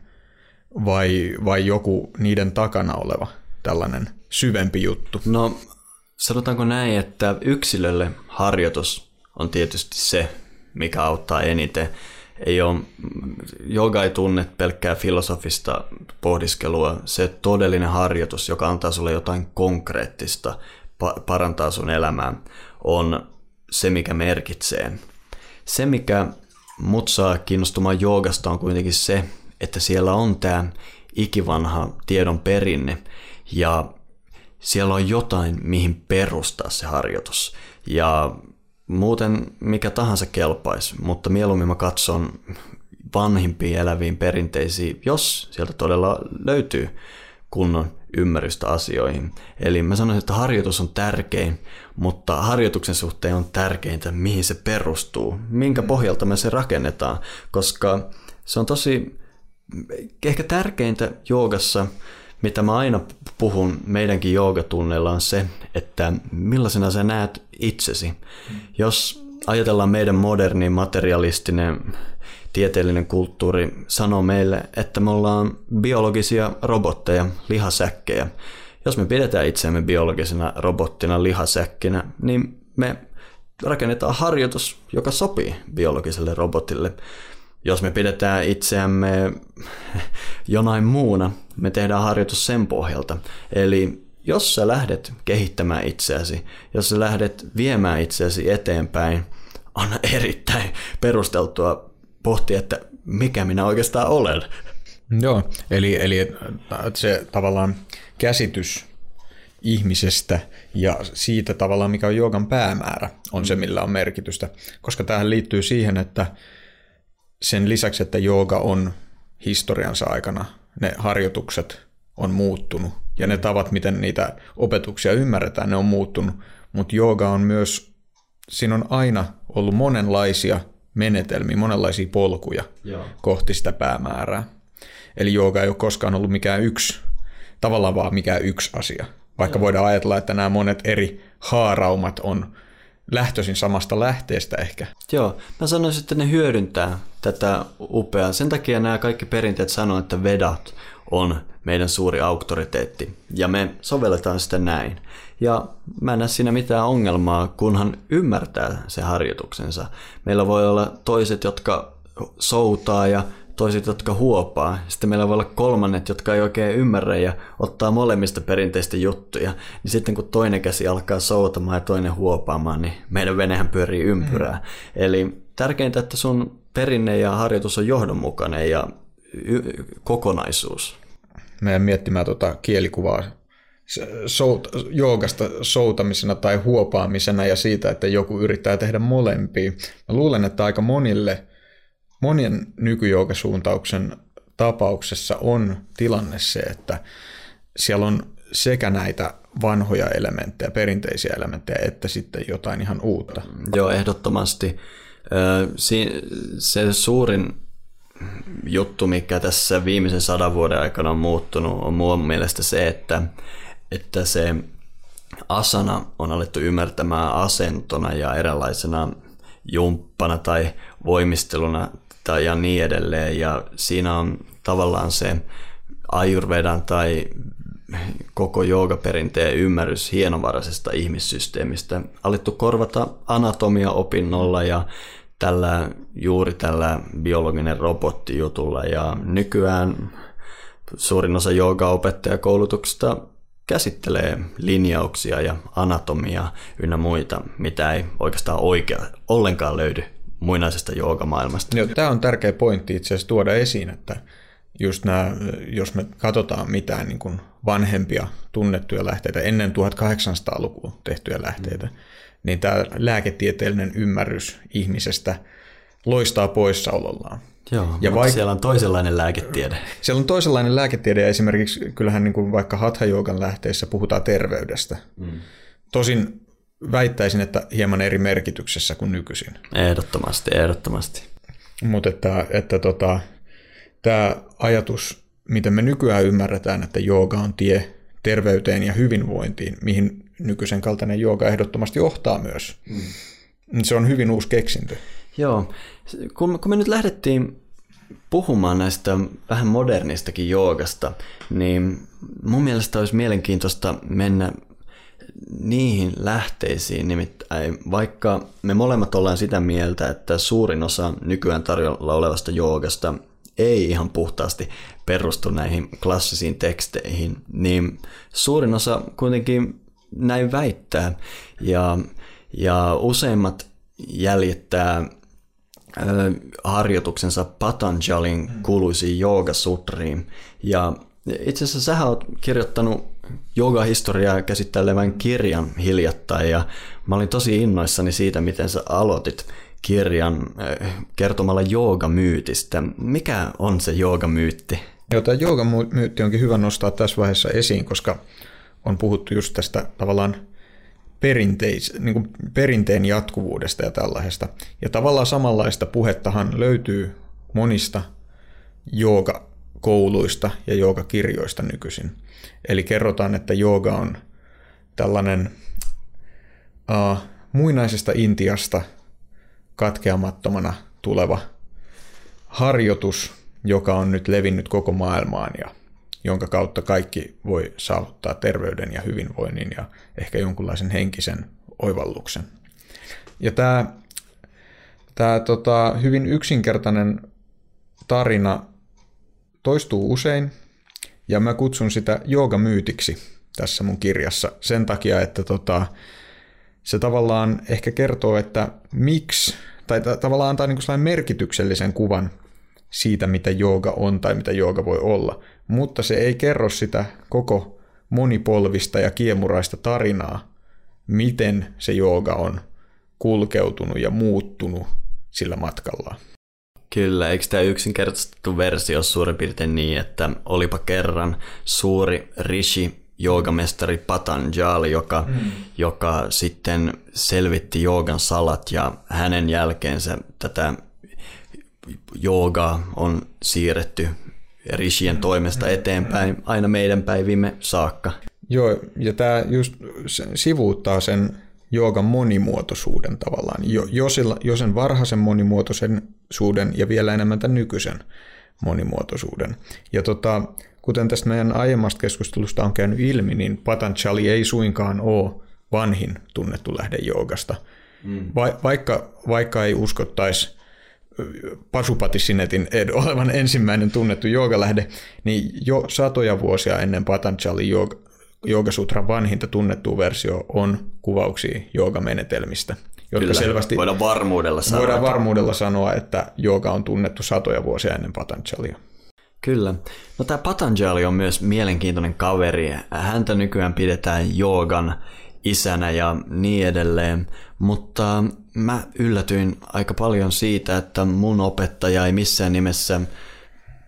vai, vai joku niiden takana oleva tällainen syvempi juttu? No sanotaanko näin, että yksilölle harjoitus on tietysti se, mikä auttaa eniten. Ei ole, joga ei tunne pelkkää filosofista pohdiskelua. Se todellinen harjoitus, joka antaa sulle jotain konkreettista, parantaa sun elämää, on se, mikä merkitsee. Se, mikä mut saa kiinnostumaan joogasta on kuitenkin se, että siellä on tämä ikivanha tiedon perinne ja siellä on jotain, mihin perustaa se harjoitus. Ja muuten mikä tahansa kelpaisi, mutta mieluummin mä katson vanhimpiin eläviin perinteisiin, jos sieltä todella löytyy kunnon ymmärrystä asioihin. Eli mä sanoisin, että harjoitus on tärkein, mutta harjoituksen suhteen on tärkeintä, mihin se perustuu, minkä pohjalta me se rakennetaan, koska se on tosi ehkä tärkeintä joogassa, mitä mä aina puhun meidänkin joogatunneilla on se, että millaisena sä näet itsesi. Jos ajatellaan meidän moderni materialistinen tieteellinen kulttuuri sanoo meille, että me ollaan biologisia robotteja, lihasäkkejä. Jos me pidetään itseämme biologisena robottina, lihasäkkinä, niin me rakennetaan harjoitus, joka sopii biologiselle robotille. Jos me pidetään itseämme (laughs) jonain muuna, me tehdään harjoitus sen pohjalta. Eli jos sä lähdet kehittämään itseäsi, jos sä lähdet viemään itseäsi eteenpäin, on (laughs) erittäin perusteltua pohtia, että mikä minä oikeastaan olen. Joo, eli, eli se tavallaan käsitys ihmisestä ja siitä tavallaan, mikä on joogan päämäärä, on se, millä on merkitystä. Koska tähän liittyy siihen, että sen lisäksi, että jooga on historiansa aikana, ne harjoitukset on muuttunut ja ne tavat, miten niitä opetuksia ymmärretään, ne on muuttunut, mutta jooga on myös, siinä on aina ollut monenlaisia menetelmiä, monenlaisia polkuja Joo. kohti sitä päämäärää. Eli jooga ei ole koskaan ollut mikään yksi, tavallaan vaan mikään yksi asia. Vaikka voidaan ajatella, että nämä monet eri haaraumat on lähtöisin samasta lähteestä ehkä. Joo, mä sanoisin, että ne hyödyntää tätä upeaa. Sen takia nämä kaikki perinteet sanoo, että Vedat on meidän suuri auktoriteetti, ja me sovelletaan sitä näin. Ja mä en näe siinä mitään ongelmaa, kunhan ymmärtää se harjoituksensa. Meillä voi olla toiset, jotka soutaa ja toiset, jotka huopaa. Sitten meillä voi olla kolmannet, jotka ei oikein ymmärrä ja ottaa molemmista perinteistä juttuja. Niin sitten kun toinen käsi alkaa soutamaan ja toinen huopaamaan, niin meidän venehän pyörii ympyrää. Mm. Eli tärkeintä, että sun perinne ja harjoitus on johdonmukainen ja y- kokonaisuus. Meidän miettimään tuota kielikuvaa sout, joogasta soutamisena tai huopaamisena ja siitä, että joku yrittää tehdä molempia. Mä luulen, että aika monille, monien nykyjoogasuuntauksen tapauksessa on tilanne se, että siellä on sekä näitä vanhoja elementtejä, perinteisiä elementtejä, että sitten jotain ihan uutta. Joo, ehdottomasti. Se suurin juttu, mikä tässä viimeisen sadan vuoden aikana on muuttunut, on mun mielestä se, että että se asana on alettu ymmärtämään asentona ja eräänlaisena jumppana tai voimisteluna tai ja niin edelleen. Ja siinä on tavallaan se ayurvedan tai koko joogaperinteen ymmärrys hienovaraisesta ihmissysteemistä alettu korvata anatomia-opinnolla ja tällä, juuri tällä biologinen robottijutulla. Ja nykyään suurin osa joogaopettajakoulutuksesta käsittelee linjauksia ja anatomia ynnä muita, mitä ei oikeastaan oikea, ollenkaan löydy muinaisesta joogamaailmasta. Joo, tämä on tärkeä pointti itse asiassa tuoda esiin, että just nämä, jos me katsotaan mitään niin kuin vanhempia tunnettuja lähteitä, ennen 1800-lukua tehtyjä lähteitä, mm. niin tämä lääketieteellinen ymmärrys ihmisestä loistaa poissaolollaan. Joo, ja vaik- siellä on toisenlainen lääketiede. Siellä on toisenlainen lääketiede ja esimerkiksi kyllähän niin kuin vaikka hatha lähteissä puhutaan terveydestä. Mm. Tosin väittäisin, että hieman eri merkityksessä kuin nykyisin. Ehdottomasti, ehdottomasti. Mutta että, että tota, tämä ajatus, miten me nykyään ymmärretään, että jooga on tie terveyteen ja hyvinvointiin, mihin nykyisen kaltainen jooga ehdottomasti johtaa myös. Mm. Se on hyvin uusi keksintö. Joo, kun, kun me nyt lähdettiin puhumaan näistä vähän modernistakin joogasta, niin mun mielestä olisi mielenkiintoista mennä niihin lähteisiin, nimittäin vaikka me molemmat ollaan sitä mieltä, että suurin osa nykyään tarjolla olevasta joogasta ei ihan puhtaasti perustu näihin klassisiin teksteihin, niin suurin osa kuitenkin näin väittää. Ja, ja useimmat jäljittää harjoituksensa Patanjalin kuuluisiin joogasutriin. Ja itse asiassa sä oot kirjoittanut joogahistoriaa käsittelevän kirjan hiljattain ja mä olin tosi innoissani siitä, miten sä aloitit kirjan kertomalla joogamyytistä. Mikä on se joogamyytti? Joo, tämä joogamyytti onkin hyvä nostaa tässä vaiheessa esiin, koska on puhuttu just tästä tavallaan perinteis, niin kuin perinteen jatkuvuudesta ja tällaisesta. Ja tavallaan samanlaista puhettahan löytyy monista joogakouluista ja joogakirjoista nykyisin. Eli kerrotaan, että jooga on tällainen uh, muinaisesta Intiasta katkeamattomana tuleva harjoitus, joka on nyt levinnyt koko maailmaan ja jonka kautta kaikki voi saavuttaa terveyden ja hyvinvoinnin ja ehkä jonkunlaisen henkisen oivalluksen. Ja tämä, tämä tota, hyvin yksinkertainen tarina toistuu usein, ja mä kutsun sitä joogamyytiksi tässä mun kirjassa sen takia, että tota, se tavallaan ehkä kertoo, että miksi, tai tavallaan antaa niin merkityksellisen kuvan siitä, mitä jooga on tai mitä jooga voi olla, mutta se ei kerro sitä koko monipolvista ja kiemuraista tarinaa, miten se jooga on kulkeutunut ja muuttunut sillä matkalla. Kyllä, eikö tämä yksinkertaistettu versio suurin piirtein niin, että olipa kerran suuri rishi joogamestari Patanjali, joka, mm. joka sitten selvitti joogan salat ja hänen jälkeensä tätä joogaa on siirretty rishien toimesta eteenpäin aina meidän päivimme saakka. Joo, ja tämä just sivuuttaa sen joogan monimuotoisuuden tavallaan. Jo, jo, sillä, jo sen varhaisen monimuotoisen suuden ja vielä enemmän tämän nykyisen monimuotoisuuden. Ja tota, kuten tästä meidän aiemmasta keskustelusta on käynyt ilmi, niin Patanjali ei suinkaan ole vanhin tunnettu lähde joogasta. Mm. Va, vaikka, vaikka ei uskottaisi Pasupatisinetin Ed olevan ensimmäinen tunnettu joogalähde, niin jo satoja vuosia ennen Patanjali Joogasutran vanhinta tunnettu versio on kuvauksia joogamenetelmistä, jotka Kyllä, selvästi voidaan varmuudella sanoa. Voidaan varmuudella sanoa, että jooga on tunnettu satoja vuosia ennen Patanjalia. Kyllä. No tämä Patanjali on myös mielenkiintoinen kaveri. Häntä nykyään pidetään joogan isänä ja niin edelleen, mutta mä yllätyin aika paljon siitä, että mun opettaja ei missään nimessä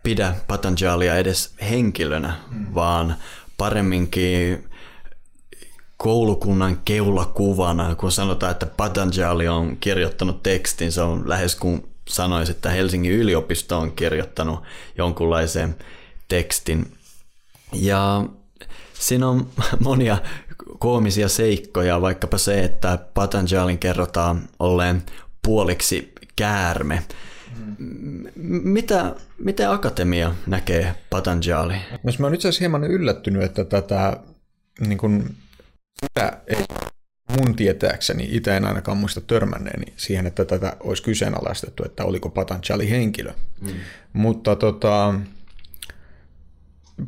pidä Patanjalia edes henkilönä, mm. vaan paremminkin koulukunnan keulakuvana, kun sanotaan, että Patanjali on kirjoittanut tekstin, se on lähes kuin sanoisi, että Helsingin yliopisto on kirjoittanut jonkunlaisen tekstin. Ja siinä on (laughs) monia koomisia seikkoja, vaikkapa se, että Patanjalin kerrotaan olleen puoliksi käärme. Mm. Mitä, miten akatemia näkee Patanjali? No, mä oon itse asiassa hieman yllättynyt, että tätä niin kun, tätä ei mun tietääkseni, itse en ainakaan muista törmänneeni siihen, että tätä olisi kyseenalaistettu, että oliko Patanjali henkilö. Mm. Mutta tota,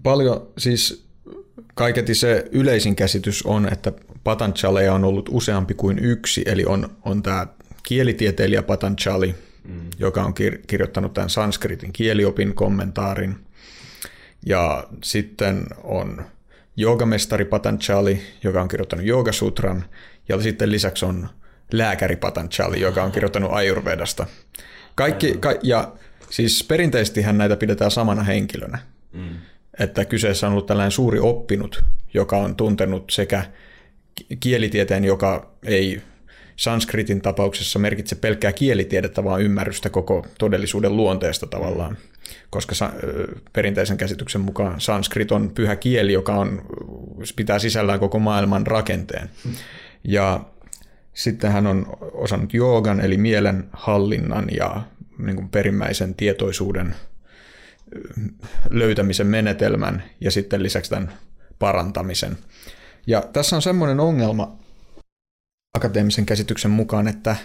paljon, siis kaiketi se yleisin käsitys on, että Patanjaleja on ollut useampi kuin yksi, eli on, on tämä kielitieteilijä Patanjali, mm. joka on kir- kirjoittanut tämän sanskritin kieliopin kommentaarin, ja sitten on joogamestari Patanjali, joka on kirjoittanut Joogasutran, ja sitten lisäksi on lääkäri Patanjali, joka on kirjoittanut Ayurvedasta Kaikki, ka, ja siis perinteisestihän näitä pidetään samana henkilönä. Mm. Että kyseessä on ollut tällainen suuri oppinut, joka on tuntenut sekä kielitieteen, joka ei sanskritin tapauksessa merkitse pelkkää kielitiedettä, vaan ymmärrystä koko todellisuuden luonteesta tavallaan. Koska perinteisen käsityksen mukaan sanskrit on pyhä kieli, joka on, pitää sisällään koko maailman rakenteen. Ja sitten hän on osannut joogan, eli mielenhallinnan ja niin kuin perimmäisen tietoisuuden löytämisen menetelmän ja sitten lisäksi tämän parantamisen. Ja tässä on semmoinen ongelma akateemisen käsityksen mukaan, että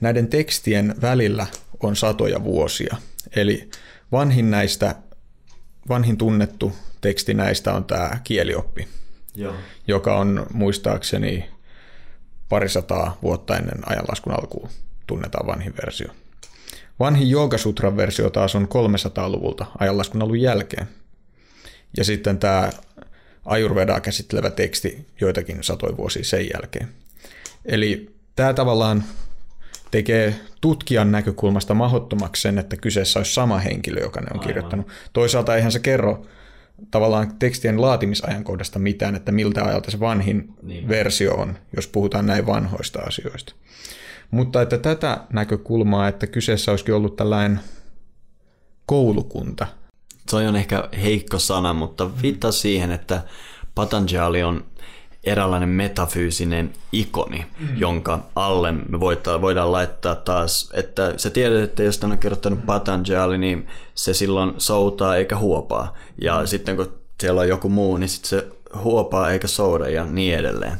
näiden tekstien välillä on satoja vuosia. Eli vanhin näistä, vanhin tunnettu teksti näistä on tämä kielioppi, Joo. joka on muistaakseni parisataa vuotta ennen ajanlaskun alkuun tunnetaan vanhin versio. Vanhin Joogasutran versio taas on 300-luvulta ajanlaskun alun jälkeen. Ja sitten tämä Ayurvedaa käsittelevä teksti joitakin satoja vuosia sen jälkeen. Eli tämä tavallaan tekee tutkijan näkökulmasta mahdottomaksi sen, että kyseessä olisi sama henkilö, joka ne on Aivan. kirjoittanut. Toisaalta eihän se kerro tavallaan tekstien laatimisajankohdasta mitään, että miltä ajalta se vanhin niin. versio on, jos puhutaan näin vanhoista asioista. Mutta että tätä näkökulmaa, että kyseessä olisikin ollut tällainen koulukunta. Se on ehkä heikko sana, mutta viittaa siihen, että Patanjali on eräänlainen metafyysinen ikoni, mm. jonka alle me voidaan, voidaan laittaa taas, että sä tiedät, että jos on kirjoittanut Patanjali, niin se silloin soutaa eikä huopaa. Ja mm. sitten kun siellä on joku muu, niin sitten se huopaa eikä souda ja niin edelleen.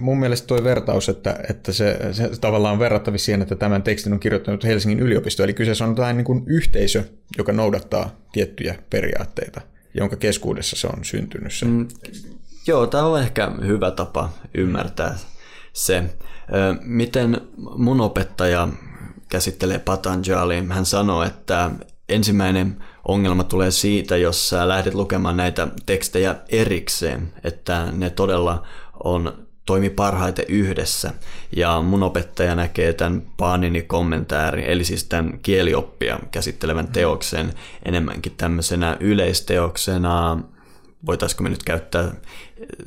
Mun mielestä tuo vertaus, että, että se, se tavallaan on verrattavissa siihen, että tämän tekstin on kirjoittanut Helsingin yliopisto, eli kyseessä on tällainen niin kuin yhteisö, joka noudattaa tiettyjä periaatteita, jonka keskuudessa se on syntynyt. Se. Mm, joo, tämä on ehkä hyvä tapa ymmärtää se. Miten mun opettaja käsittelee Patanjali, hän sanoo, että ensimmäinen ongelma tulee siitä, jos sä lähdet lukemaan näitä tekstejä erikseen, että ne todella on toimi parhaiten yhdessä. Ja mun opettaja näkee tämän Paanini kommentäärin, eli siis tämän kielioppia käsittelevän teoksen enemmänkin tämmöisenä yleisteoksena, voitaisiko me nyt käyttää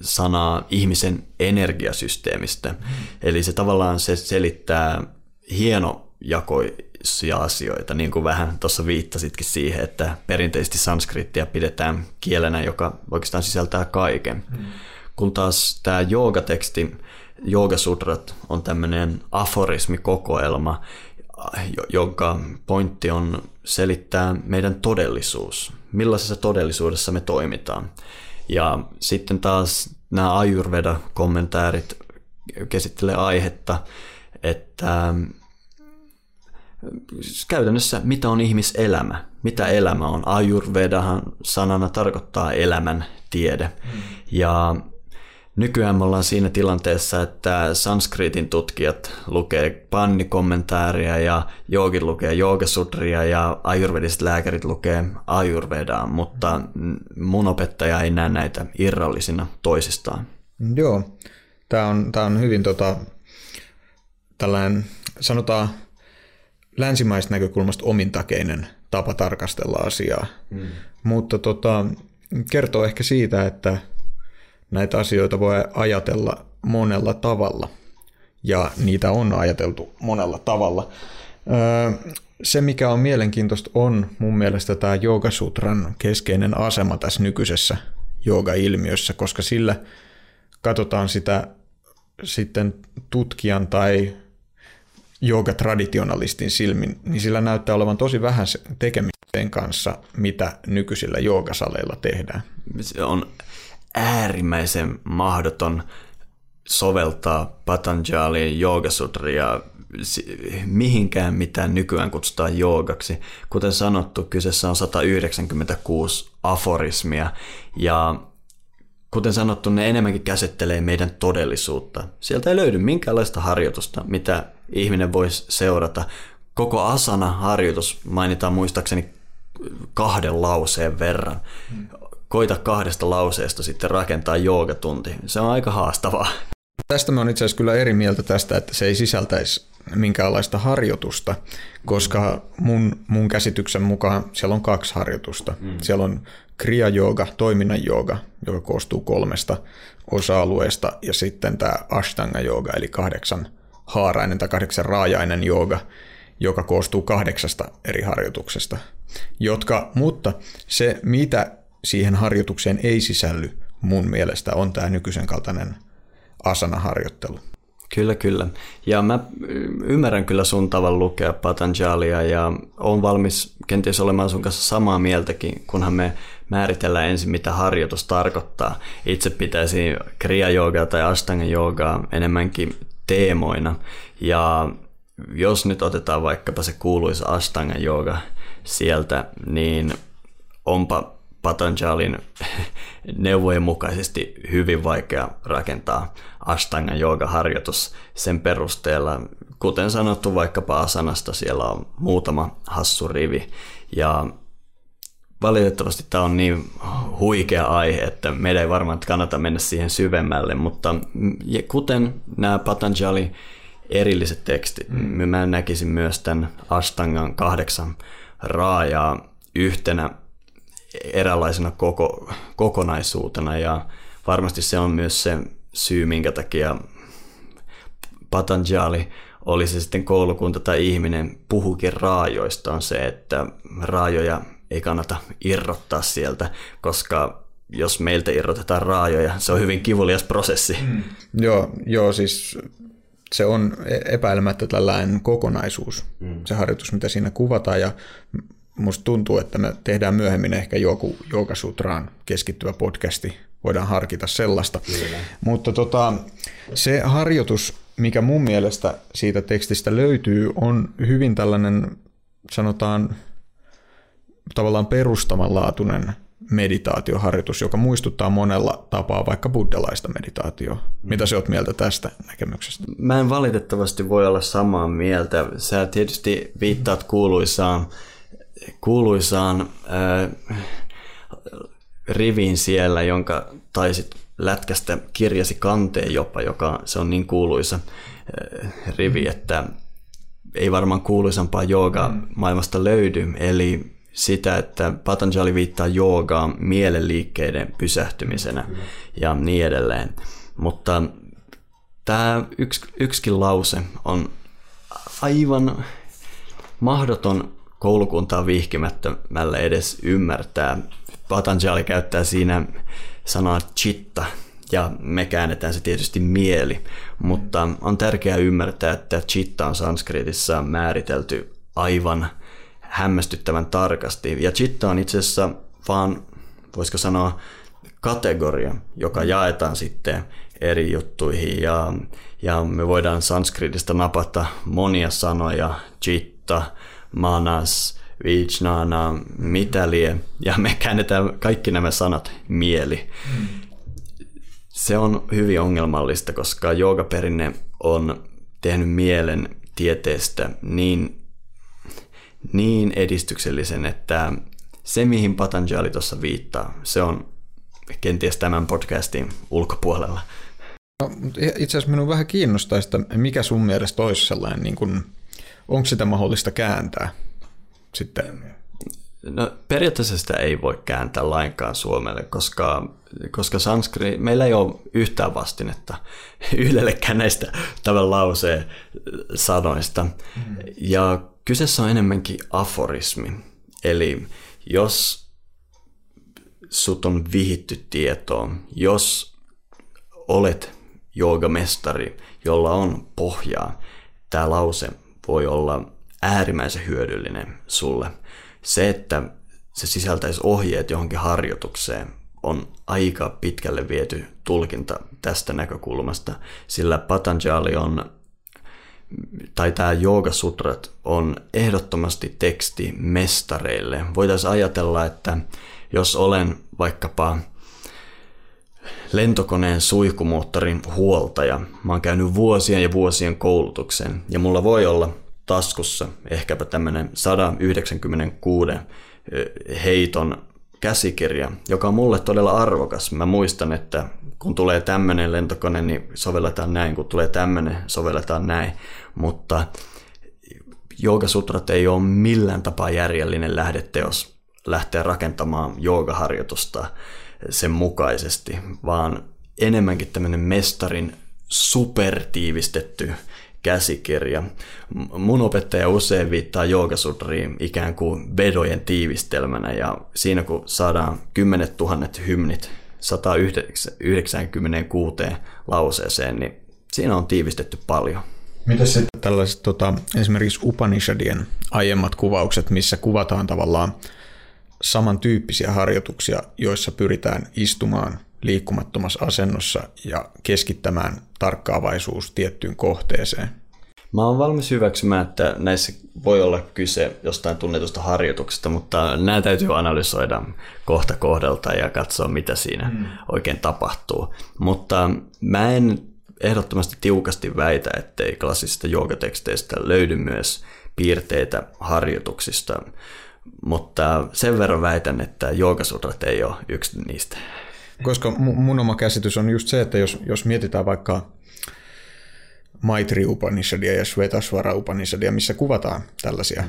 sanaa ihmisen energiasysteemistä. Mm. Eli se tavallaan se selittää hienojakoisia asioita, niin kuin vähän tuossa viittasitkin siihen, että perinteisesti sanskrittia pidetään kielenä, joka oikeastaan sisältää kaiken. Mm. Kun taas tämä joogateksti, joogasutrat on tämmöinen aforismikokoelma, jonka pointti on selittää meidän todellisuus, millaisessa todellisuudessa me toimitaan. Ja sitten taas nämä Ayurveda-kommentaarit käsittelee aihetta, että käytännössä mitä on ihmiselämä, mitä elämä on. Ayurvedahan sanana tarkoittaa elämän tiede. Mm. Ja Nykyään me ollaan siinä tilanteessa, että sanskritin tutkijat lukee pannikommentaaria ja joogit lukee joogasutria ja ayurvediset lääkärit lukee ayurvedaa, mutta mun opettaja ei näe näitä irrallisina toisistaan. Joo, tämä on, tää on hyvin tota, tällainen, sanotaan länsimaista näkökulmasta omintakeinen tapa tarkastella asiaa, mm. mutta tota, kertoo ehkä siitä, että näitä asioita voi ajatella monella tavalla, ja niitä on ajateltu monella tavalla. Se, mikä on mielenkiintoista, on mun mielestä tämä Joogasutran keskeinen asema tässä nykyisessä jooga-ilmiössä, koska sillä katsotaan sitä sitten tutkijan tai joogatraditionalistin silmin, niin sillä näyttää olevan tosi vähän tekemistä sen kanssa, mitä nykyisillä joogasaleilla tehdään. Se on äärimmäisen mahdoton soveltaa Patanjalin joogasutria mihinkään mitään nykyään kutsutaan joogaksi. Kuten sanottu, kyseessä on 196 aforismia ja kuten sanottu, ne enemmänkin käsittelee meidän todellisuutta. Sieltä ei löydy minkäänlaista harjoitusta, mitä ihminen voisi seurata. Koko asana-harjoitus mainitaan muistaakseni kahden lauseen verran. Koita kahdesta lauseesta sitten rakentaa joogatunti. Se on aika haastavaa. Tästä mä oon itse asiassa kyllä eri mieltä tästä, että se ei sisältäisi minkäänlaista harjoitusta, koska mun, mun käsityksen mukaan siellä on kaksi harjoitusta. Mm. Siellä on kriya Yoga, toiminnan jooga, joka koostuu kolmesta osa-alueesta, ja sitten tämä Ashtanga Yoga, eli kahdeksan haarainen tai kahdeksan raajainen jooga, joka koostuu kahdeksasta eri harjoituksesta. Jotka, mutta se, mitä siihen harjoitukseen ei sisälly mun mielestä, on tämä nykyisen kaltainen asana-harjoittelu. Kyllä, kyllä. Ja mä ymmärrän kyllä sun tavan lukea Patanjalia ja on valmis kenties olemaan sun kanssa samaa mieltäkin, kunhan me määritellään ensin, mitä harjoitus tarkoittaa. Itse pitäisi kriya tai Ashtanga Yogaa enemmänkin teemoina. Ja jos nyt otetaan vaikkapa se kuuluisa Ashtanga Yoga sieltä, niin onpa Patanjalin neuvojen mukaisesti hyvin vaikea rakentaa Ashtanga Yoga-harjoitus sen perusteella. Kuten sanottu, vaikkapa asanasta siellä on muutama hassu rivi ja valitettavasti tämä on niin huikea aihe, että meidän ei varmaan kannata mennä siihen syvemmälle, mutta kuten nämä Patanjali erilliset tekstit, mm. mä näkisin myös tämän Ashtangan kahdeksan raajaa yhtenä eräänlaisena koko, kokonaisuutena ja varmasti se on myös se syy, minkä takia Patanjali, oli se sitten koulukunta tai ihminen, puhukin raajoista, on se, että raajoja ei kannata irrottaa sieltä, koska jos meiltä irrotetaan raajoja, se on hyvin kivulias prosessi. Mm. Joo, joo, siis se on e- epäilemättä tällainen kokonaisuus, mm. se harjoitus, mitä siinä kuvataan, ja musta tuntuu, että me tehdään myöhemmin ehkä joku Joogasutraan keskittyvä podcasti, voidaan harkita sellaista. Kyllä. Mutta tota, se harjoitus, mikä mun mielestä siitä tekstistä löytyy, on hyvin tällainen, sanotaan, tavallaan perustavanlaatuinen meditaatioharjoitus, joka muistuttaa monella tapaa vaikka buddhalaista meditaatioa. Mitä sä oot mieltä tästä näkemyksestä? Mä en valitettavasti voi olla samaa mieltä. Sä tietysti viittaat kuuluisaan, kuuluisaan äh, riviin siellä, jonka taisit lätkästä kirjasi kanteen jopa, joka se on niin kuuluisa äh, rivi, että ei varmaan kuuluisampaa jooga maailmasta löydy. Eli sitä, että Patanjali viittaa joogaan mielenliikkeiden pysähtymisenä ja niin edelleen. Mutta tämä yks, yksikin lause on aivan mahdoton koulukuntaa vihkimättömälle edes ymmärtää. Patanjali käyttää siinä sanaa chitta, ja me käännetään se tietysti mieli, mutta on tärkeää ymmärtää, että chitta on sanskritissa määritelty aivan – hämmästyttävän tarkasti. Ja chitta on itse asiassa vaan, voisiko sanoa, kategoria, joka jaetaan sitten eri juttuihin ja, ja me voidaan sanskritista napata monia sanoja, chitta, manas, vijnana, mitä lie, ja me käännetään kaikki nämä sanat mieli. Se on hyvin ongelmallista, koska joogaperinne on tehnyt mielen tieteestä niin niin edistyksellisen, että se mihin Patanjali tuossa viittaa, se on kenties tämän podcastin ulkopuolella. No, itse asiassa minun vähän kiinnostaa, että mikä sun mielestä olisi sellainen, niin kuin, onko sitä mahdollista kääntää sitten? No, periaatteessa sitä ei voi kääntää lainkaan Suomelle, koska, koska sanskri, meillä ei ole yhtään vastinetta (laughs) yhdellekään näistä tämän lauseen sanoista. Mm. Ja Kyseessä on enemmänkin aforismi, eli jos sut on vihitty tietoon, jos olet joogamestari, jolla on pohjaa, tämä lause voi olla äärimmäisen hyödyllinen sulle. Se, että se sisältäisi ohjeet johonkin harjoitukseen, on aika pitkälle viety tulkinta tästä näkökulmasta, sillä Patanjali on tai tämä Sutrat on ehdottomasti teksti mestareille. Voitaisiin ajatella, että jos olen vaikkapa lentokoneen suihkumoottorin huoltaja, mä oon käynyt vuosien ja vuosien koulutuksen, ja mulla voi olla taskussa ehkäpä tämmöinen 196 heiton käsikirja, joka on mulle todella arvokas. Mä muistan, että kun tulee tämmöinen lentokone, niin sovelletaan näin, kun tulee tämmöinen, sovelletaan näin. Mutta Joogasutrat ei ole millään tapaa järjellinen lähdeteos lähteä rakentamaan joogaharjoitusta sen mukaisesti, vaan enemmänkin tämmöinen mestarin supertiivistetty käsikirja. Mun opettaja usein viittaa joogasudriin ikään kuin vedojen tiivistelmänä ja siinä kun saadaan kymmenet tuhannet hymnit 196 lauseeseen, niin siinä on tiivistetty paljon. Mitä sitten tällaiset tota, esimerkiksi Upanishadien aiemmat kuvaukset, missä kuvataan tavallaan samantyyppisiä harjoituksia, joissa pyritään istumaan liikkumattomassa asennossa ja keskittämään tarkkaavaisuus tiettyyn kohteeseen? Mä oon valmis hyväksymään, että näissä voi olla kyse jostain tunnetusta harjoituksesta, mutta nämä täytyy analysoida kohta kohdalta ja katsoa, mitä siinä mm. oikein tapahtuu. Mutta mä en ehdottomasti tiukasti väitä, ettei klassisista joogateksteistä löydy myös piirteitä harjoituksista, mutta sen verran väitän, että joogasutrat ei ole yksi niistä. Koska mun oma käsitys on just se, että jos, jos mietitään vaikka Maitri Upanishadia ja Svetasvara Upanishadia, missä kuvataan tällaisia.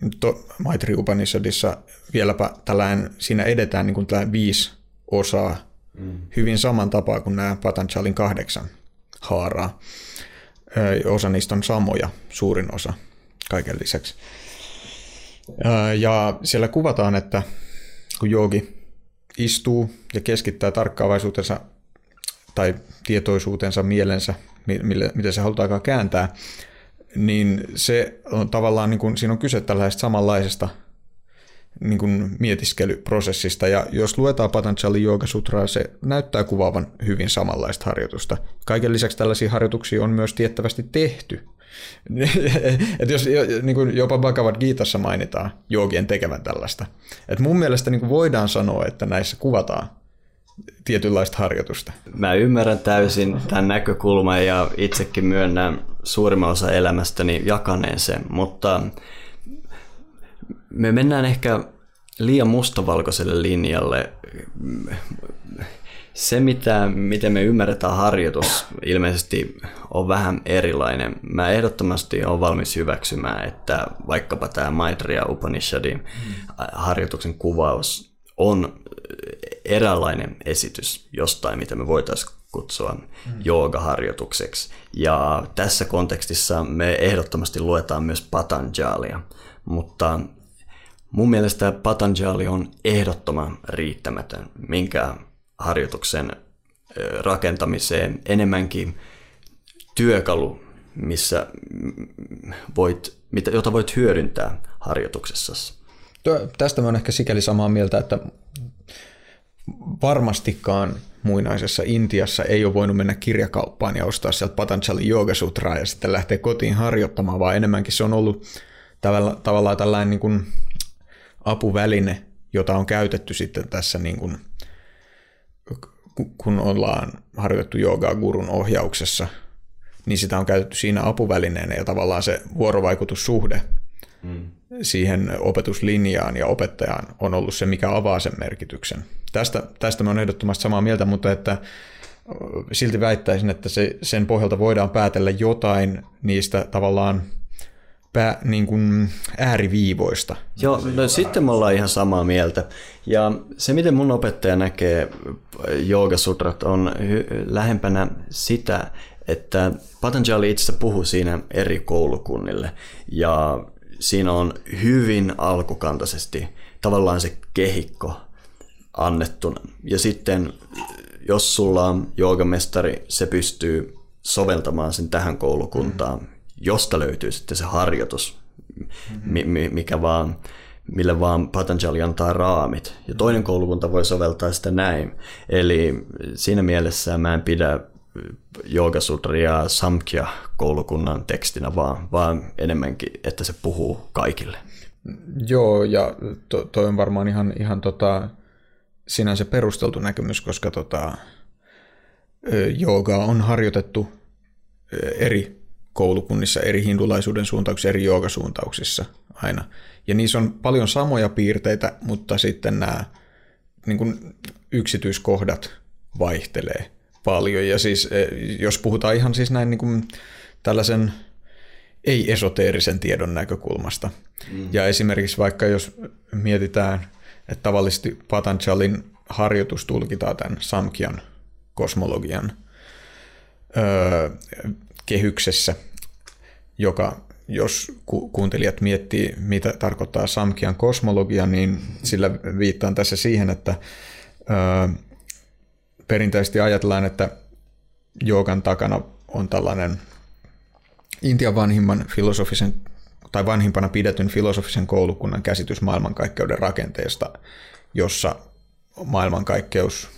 Mm. To, Maitri Upanishadissa vieläpä tällainen, siinä edetään niin kuin tällainen viisi osaa mm. hyvin saman tapaa kuin nämä Patanjalin kahdeksan haaraa. Osa niistä on samoja, suurin osa kaiken lisäksi. Ja siellä kuvataan, että kun joogi istuu ja keskittää tarkkaavaisuutensa tai tietoisuutensa, mielensä, miten se halutaan kääntää, niin se on tavallaan, niin kuin, siinä on kyse tällaisesta samanlaisesta niin kuin mietiskelyprosessista, ja jos luetaan Patanjali Yoga Sutraa, se näyttää kuvaavan hyvin samanlaista harjoitusta. Kaiken lisäksi tällaisia harjoituksia on myös tiettävästi tehty. (laughs) Et jos niin kuin jopa Bhagavad Gitassa mainitaan joogien tekevän tällaista. Et mun mielestä niin kuin voidaan sanoa, että näissä kuvataan tietynlaista harjoitusta. Mä ymmärrän täysin tämän näkökulman ja itsekin myönnän suurimman osa elämästäni jakaneen sen, mutta me mennään ehkä liian mustavalkoiselle linjalle. Se, mitä, miten me ymmärretään harjoitus, ilmeisesti on vähän erilainen. Mä ehdottomasti olen valmis hyväksymään, että vaikkapa tämä Maitreya Upanishadin harjoituksen kuvaus on eräänlainen esitys jostain, mitä me voitaisiin kutsua mm. joogaharjoitukseksi. Ja tässä kontekstissa me ehdottomasti luetaan myös Patanjalia, mutta mun mielestä Patanjali on ehdottoman riittämätön minkä harjoituksen rakentamiseen enemmänkin työkalu, missä voit, jota voit hyödyntää harjoituksessasi. Tästä mä oon ehkä sikäli samaa mieltä, että varmastikaan muinaisessa Intiassa ei ole voinut mennä kirjakauppaan ja ostaa sieltä Patanjali Yoga Sutraa ja sitten lähteä kotiin harjoittamaan, vaan enemmänkin se on ollut tavallaan, tavallaan tällainen niin kuin apuväline, jota on käytetty sitten tässä niin kuin, kun ollaan harjoitettu joogaa gurun ohjauksessa, niin sitä on käytetty siinä apuvälineenä ja tavallaan se vuorovaikutussuhde mm. siihen opetuslinjaan ja opettajaan on ollut se, mikä avaa sen merkityksen. Tästä, tästä mä olen ehdottomasti samaa mieltä, mutta että silti väittäisin, että se, sen pohjalta voidaan päätellä jotain niistä tavallaan pää, niin kuin ääriviivoista. Joo, no sitten me ollaan ihan samaa mieltä. Ja se, miten mun opettaja näkee joogasutrat, on hy- lähempänä sitä, että Patanjali itse puhuu siinä eri koulukunnille. Ja siinä on hyvin alkukantaisesti tavallaan se kehikko annettuna. Ja sitten jos sulla on joogamestari, se pystyy soveltamaan sen tähän koulukuntaan, mm. Josta löytyy sitten se harjoitus, mm-hmm. mikä vaan, mille vaan Patanjali antaa raamit. Ja toinen koulukunta voi soveltaa sitä näin. Eli siinä mielessä mä en pidä Joogasutria Samkhya koulukunnan tekstinä, vaan, vaan enemmänkin, että se puhuu kaikille. Joo, ja to, toi on varmaan ihan, ihan tota, sinänsä perusteltu näkemys, koska tota, joogaa on harjoitettu eri koulukunnissa, eri hindulaisuuden suuntauksissa, eri joogasuuntauksissa aina. Ja niissä on paljon samoja piirteitä, mutta sitten nämä niin kuin yksityiskohdat vaihtelee paljon. Ja siis eh, jos puhutaan ihan siis näin niin kuin tällaisen ei-esoteerisen tiedon näkökulmasta. Mm. Ja esimerkiksi vaikka jos mietitään, että tavallisesti Patanjalin harjoitus tulkitaan tämän Samkian kosmologian öö, kehyksessä, joka jos ku- kuuntelijat miettii, mitä tarkoittaa Samkian kosmologia, niin sillä viittaan tässä siihen, että öö, perinteisesti ajatellaan, että joogan takana on tällainen Intian vanhimman filosofisen tai vanhimpana pidetyn filosofisen koulukunnan käsitys maailmankaikkeuden rakenteesta, jossa maailmankaikkeus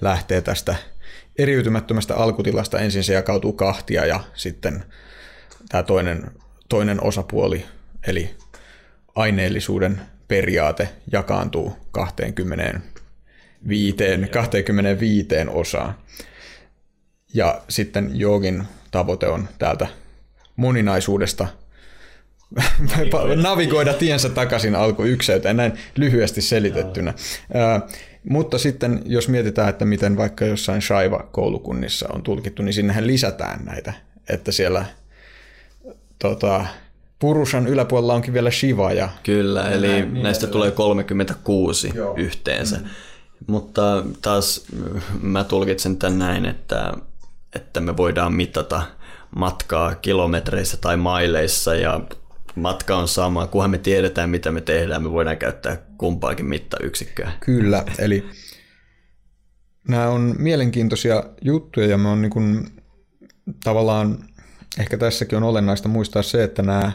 lähtee tästä eriytymättömästä alkutilasta. Ensin se jakautuu kahtia ja sitten tämä toinen, toinen osapuoli, eli aineellisuuden periaate, jakaantuu 25, 25 osaan. Ja sitten jogin tavoite on täältä moninaisuudesta navigoida, (laughs) navigoida tiensä takaisin alkuykseyteen, näin lyhyesti selitettynä. Uh, mutta sitten jos mietitään, että miten vaikka jossain Shaiva-koulukunnissa on tulkittu, niin sinnehän lisätään näitä, että siellä tota, Purushan yläpuolella onkin vielä Shiva. Ja Kyllä, eli näin, niin näistä niin tulee 36 Joo. yhteensä. Mm. Mutta taas mä tulkitsen tämän näin, että, että me voidaan mitata matkaa kilometreissä tai maileissa ja matka on sama, kunhan me tiedetään, mitä me tehdään, me voidaan käyttää kumpaakin mittayksikköä. Kyllä, eli nämä on mielenkiintoisia juttuja ja me on niin kuin, tavallaan, ehkä tässäkin on olennaista muistaa se, että nämä,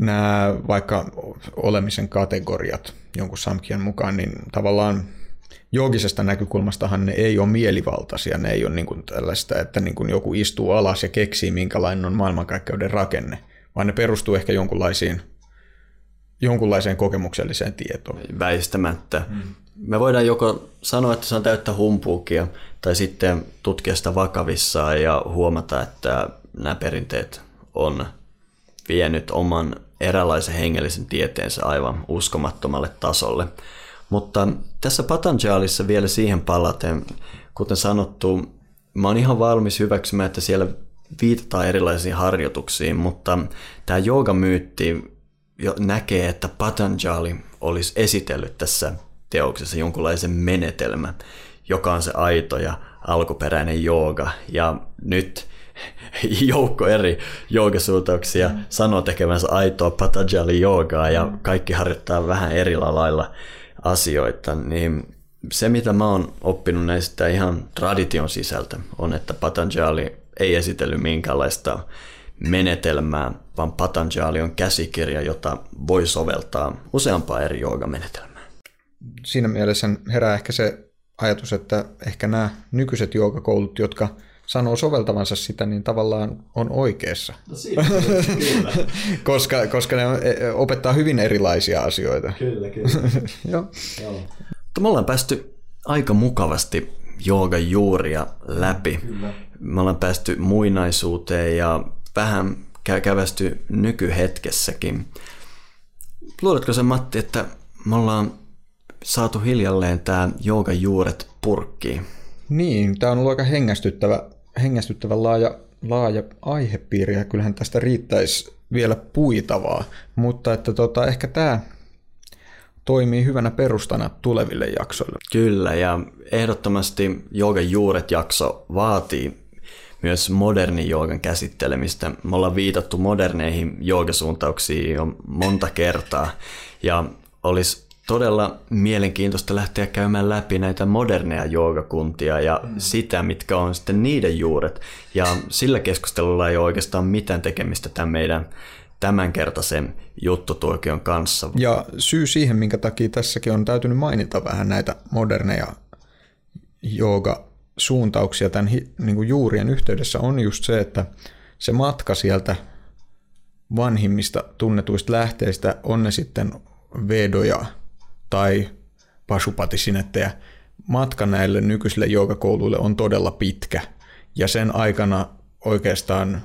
nämä vaikka olemisen kategoriat jonkun Samkian mukaan, niin tavallaan joogisesta näkökulmastahan ne ei ole mielivaltaisia, ne ei ole niin kuin tällaista, että niin kuin joku istuu alas ja keksii, minkälainen on maailmankaikkeuden rakenne, vaan ne perustuu ehkä jonkunlaisiin, jonkunlaiseen kokemukselliseen tietoon. Väistämättä. Mm. Me voidaan joko sanoa, että se on täyttä humpuukia, tai sitten tutkia sitä vakavissaan ja huomata, että nämä perinteet on vienyt oman eräänlaisen hengellisen tieteensä aivan uskomattomalle tasolle. Mutta tässä Patanjalissa vielä siihen palaten, kuten sanottu, mä oon ihan valmis hyväksymään, että siellä viitataan erilaisiin harjoituksiin, mutta tämä joogamyytti jo näkee, että Patanjali olisi esitellyt tässä teoksessa jonkunlaisen menetelmä, joka on se aito ja alkuperäinen jooga. Ja nyt (laughs) joukko eri joogasuuntauksia mm. sanoo tekevänsä aitoa Patanjali joogaa ja kaikki harjoittaa vähän eri lailla asioita, niin se mitä mä oon oppinut näistä ihan tradition sisältä on, että Patanjali ei esitellyt minkäänlaista menetelmää, vaan Patanjali on käsikirja, jota voi soveltaa useampaa eri joogamenetelmää. Siinä mielessä herää ehkä se ajatus, että ehkä nämä nykyiset joogakoulut, jotka sanoo soveltavansa sitä, niin tavallaan on oikeassa. No siitä, kyllä. (laughs) koska, koska ne e, opettaa hyvin erilaisia asioita. Kyllä, kyllä. (laughs) Joo. Joo. Me ollaan päästy aika mukavasti joogan juuria läpi. Kyllä. Me ollaan päästy muinaisuuteen ja vähän kävästy nykyhetkessäkin. Luuletko se Matti, että me ollaan saatu hiljalleen tämä joogan juuret purkkiin? Niin, tämä on ollut aika hengästyttävä hengästyttävän laaja, laaja aihepiiri ja kyllähän tästä riittäisi vielä puitavaa, mutta että tota, ehkä tämä toimii hyvänä perustana tuleville jaksoille. Kyllä, ja ehdottomasti Joogan juuret jakso vaatii myös moderni joogan käsittelemistä. Me ollaan viitattu moderneihin joogasuuntauksiin jo monta kertaa, ja olisi todella mielenkiintoista lähteä käymään läpi näitä moderneja joogakuntia ja mm. sitä, mitkä on sitten niiden juuret. Ja sillä keskustelulla ei ole oikeastaan mitään tekemistä tämän meidän tämänkertaisen juttutuokion kanssa. Ja syy siihen, minkä takia tässäkin on täytynyt mainita vähän näitä moderneja jooga-suuntauksia tämän niin kuin juurien yhteydessä, on just se, että se matka sieltä vanhimmista tunnetuista lähteistä, on ne sitten vedoja, tai pasupatisinettejä, matka näille nykyisille joogakouluille on todella pitkä. Ja sen aikana oikeastaan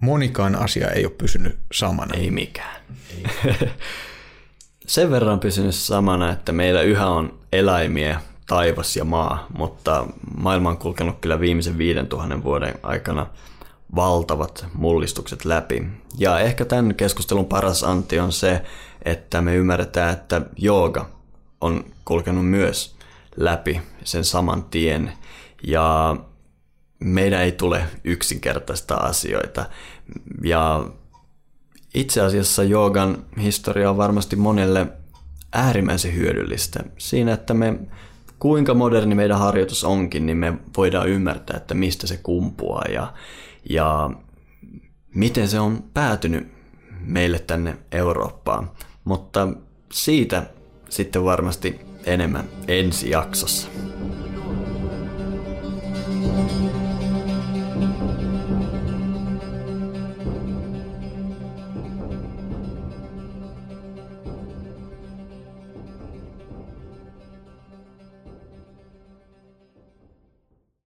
monikaan asia ei ole pysynyt samana. Ei mikään. (laughs) sen verran pysynyt samana, että meillä yhä on eläimiä, taivas ja maa, mutta maailma on kulkenut kyllä viimeisen 5000 vuoden aikana valtavat mullistukset läpi. Ja ehkä tämän keskustelun paras anti on se, että me ymmärretään, että jooga on kulkenut myös läpi sen saman tien. Ja meidän ei tule yksinkertaista asioita. Ja itse asiassa joogan historia on varmasti monelle äärimmäisen hyödyllistä siinä, että me kuinka moderni meidän harjoitus onkin, niin me voidaan ymmärtää, että mistä se kumpuaa ja, ja miten se on päätynyt meille tänne Eurooppaan. Mutta siitä sitten varmasti enemmän ensi jaksossa. thank you